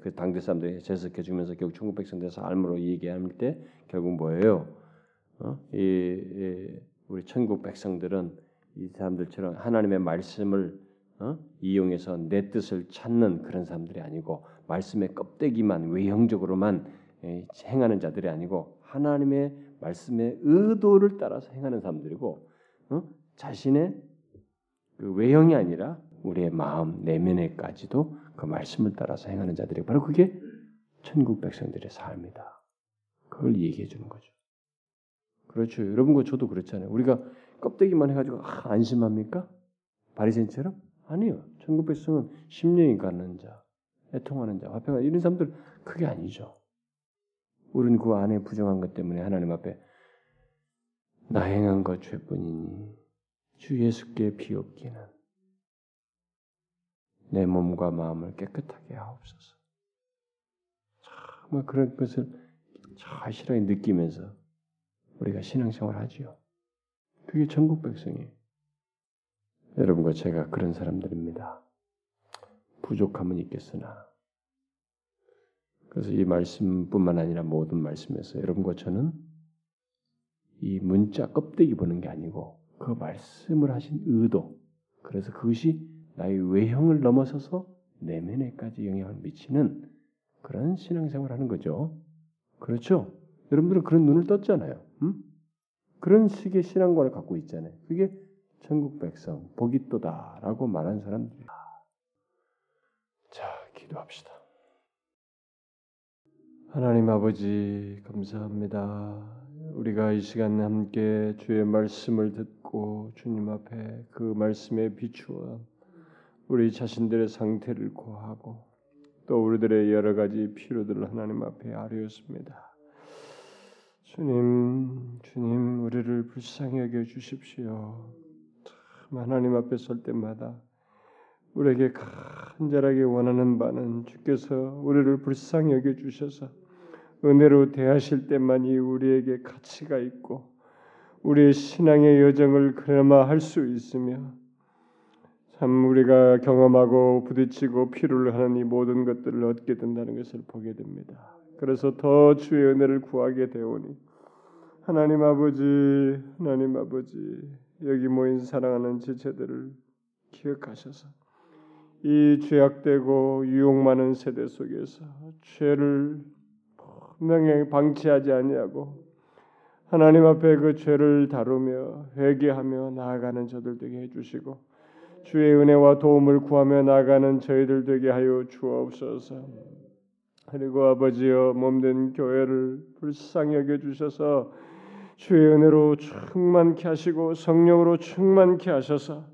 그 당대 사람들이 재석해 주면서 결국 천국 백성들의 삶으로 얘기할 때 결국 뭐예요? 어? 이, 이, 우리 천국 백성들은 이 사람들처럼 하나님의 말씀을 어? 이용해서 내 뜻을 찾는 그런 사람들이 아니고 말씀의 껍데기만 외형적으로만 행하는 자들이 아니고 하나님의 말씀의 의도를 따라서 행하는 사람들이고 어? 자신의 그 외형이 아니라 우리의 마음 내면에까지도 그 말씀을 따라서 행하는 자들이 바로 그게 천국 백성들의 삶이다. 그걸 얘기해 주는 거죠. 그렇죠. 여러분과 저도 그렇잖아요. 우리가 껍데기만 해가지고 아, 안심합니까? 바리새인처럼 아니요. 천국 백성은 심령이 가는 자, 애통하는 자, 화평하 이런 사람들 그게 아니죠. 우리는 그 안에 부정한 것 때문에 하나님 앞에 나 행한 것 죄뿐이니 주 예수께 비옵기는 내 몸과 마음을 깨끗하게 하옵소서. 정말 그런 것을 자실하게 느끼면서 우리가 신앙생활 하지요. 그게 천국 백성이에요. 여러분과 제가 그런 사람들입니다. 부족함은 있겠으나 그래서 이 말씀뿐만 아니라 모든 말씀에서 여러분과 저는 이 문자 껍데기 보는 게 아니고 그 말씀을 하신 의도 그래서 그것이 나의 외형을 넘어서서 내면에까지 영향을 미치는 그런 신앙생활을 하는 거죠. 그렇죠? 여러분들은 그런 눈을 떴잖아요. 음? 그런 식의 신앙관을 갖고 있잖아요. 그게 천국 백성 복이 또다라고 말한 사람들이. 자, 기도합시다. 하나님 아버지 감사합니다. 우리가 이 시간 함께 주의 말씀을 듣고 주님 앞에 그 말씀에 비추어 우리 자신들의 상태를 고하고 또 우리들의 여러 가지 필요들을 하나님 앞에 아뢰었습니다. 주님, 주님, 우리를 불쌍히 여겨 주십시오. 참 하나님 앞에 설 때마다 우리에게 간절하게 원하는 바는 주께서 우리를 불쌍히 여겨 주셔서 은혜로 대하실 때만이 우리에게 가치가 있고 우리의 신앙의 여정을 그나마 할 수 있으며 참 우리가 경험하고 부딪히고 필요를 하는 이 모든 것들을 얻게 된다는 것을 보게 됩니다. 그래서 더 주의 은혜를 구하게 되오니 하나님 아버지, 하나님 아버지 여기 모인 사랑하는 지체들을 기억하셔서 이 죄악되고 유혹 많은 세대 속에서 죄를 분명히 방치하지 아니하고 하나님 앞에 그 죄를 다루며 회개하며 나아가는 저들 되게 해주시고 주의 은혜와 도움을 구하며 나가는 저희들 되게 하여 주옵소서. 그리고 아버지여 몸된 교회를 불쌍히 여겨 주셔서 주의 은혜로 충만케 하시고 성령으로 충만케 하셔서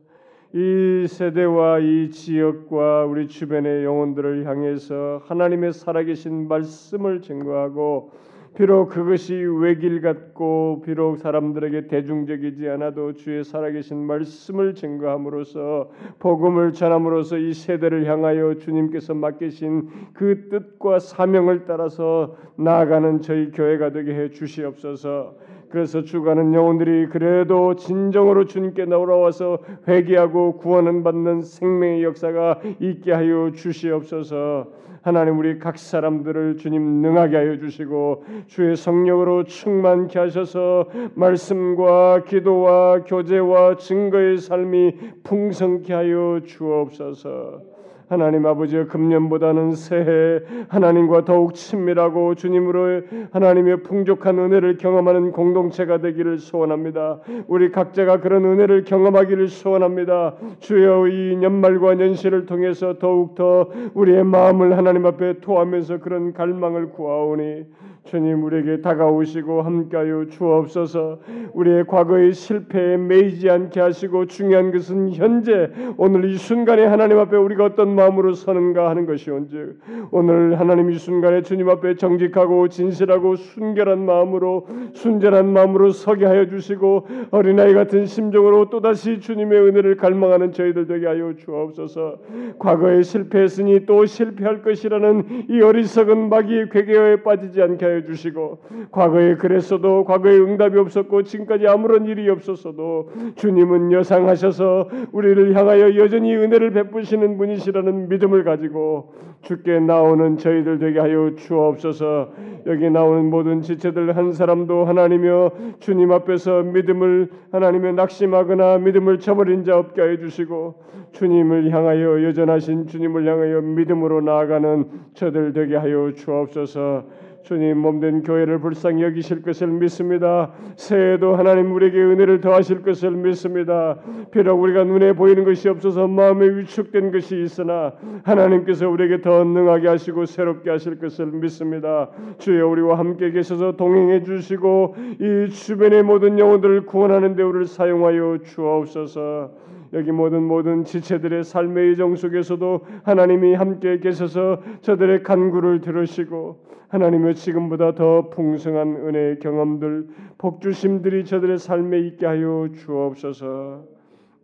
이 세대와 이 지역과 우리 주변의 영혼들을 향해서 하나님의 살아계신 말씀을 증거하고 비록 그것이 외길 같고 비록 사람들에게 대중적이지 않아도 주의 살아계신 말씀을 증거함으로써 복음을 전함으로써 이 세대를 향하여 주님께서 맡기신 그 뜻과 사명을 따라서 나아가는 저희 교회가 되게 해 주시옵소서. 그래서 주가는 영혼들이 그래도 진정으로 주님께 나오러와서 회개하고 구원은 받는 생명의 역사가 있게 하여 주시옵소서. 하나님 우리 각 사람들을 주님 능하게 하여 주시고 주의 성령으로 충만케 하셔서 말씀과 기도와 교제와 증거의 삶이 풍성케 하여 주옵소서. 하나님 아버지의 금년보다는 새해 하나님과 더욱 친밀하고 주님으로 하나님의 풍족한 은혜를 경험하는 공동체가 되기를 소원합니다. 우리 각자가 그런 은혜를 경험하기를 소원합니다. 주여 이 연말과 연시를 통해서 더욱 더 우리의 마음을 하나님 앞에 토하면서 그런 갈망을 구하오니 주님 우리에게 다가오시고 함께하여 주옵소서. 우리의 과거의 실패에 매이지 않게 하시고 중요한 것은 현재 오늘 이 순간에 하나님 앞에 우리가 어떤 마음으로 서는가 하는 것이온즉 오늘 하나님 이 순간에 주님 앞에 정직하고 진실하고 순결한 마음으로 순전한 마음으로 서게 하여 주시고 어린아이 같은 심정으로 또다시 주님의 은혜를 갈망하는 저희들 되게 하여 주옵소서. 과거에 실패했으니 또 실패할 것이라는 이 어리석은 마귀의 괴계에 빠지지 않게 하여 주시고 과거에 그랬어도 과거에 응답이 없었고 지금까지 아무런 일이 없었어도 주님은 여상하셔서 우리를 향하여 여전히 은혜를 베푸시는 분이시라는 믿음을 가지고 주께 나오는 저희들 되게 하여 주옵소서. 여기 나오는 모든 지체들 한 사람도 하나님여 주님 앞에서 믿음을 하나님의 낙심하거나 믿음을 저버린 자 없게 해 주시고 주님을 향하여 여전하신 주님을 향하여 믿음으로 나아가는 저들 되게 하여 주옵소서. 주님 몸된 교회를 불쌍히 여기실 것을 믿습니다. 새해도 하나님 우리에게 은혜를 더하실 것을 믿습니다. 비록 우리가 눈에 보이는 것이 없어서 마음에 위축된 것이 있으나 하나님께서 우리에게 더 능하게 하시고 새롭게 하실 것을 믿습니다. 주여 우리와 함께 계셔서 동행해 주시고 이 주변의 모든 영혼들을 구원하는 데 우리를 사용하여 주옵소서. 여기 모든 모든 지체들의 삶의 정 속에서도 하나님이 함께 계셔서 저들의 간구를 들으시고 하나님의 지금보다 더 풍성한 은혜의 경험들 복주심들이 저들의 삶에 있게 하여 주옵소서.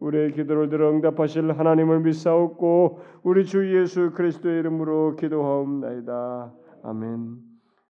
우리의 기도를 들어 응답하실 하나님을 믿사옵고 우리 주 예수 그리스도의 이름으로 기도하옵나이다. 아멘.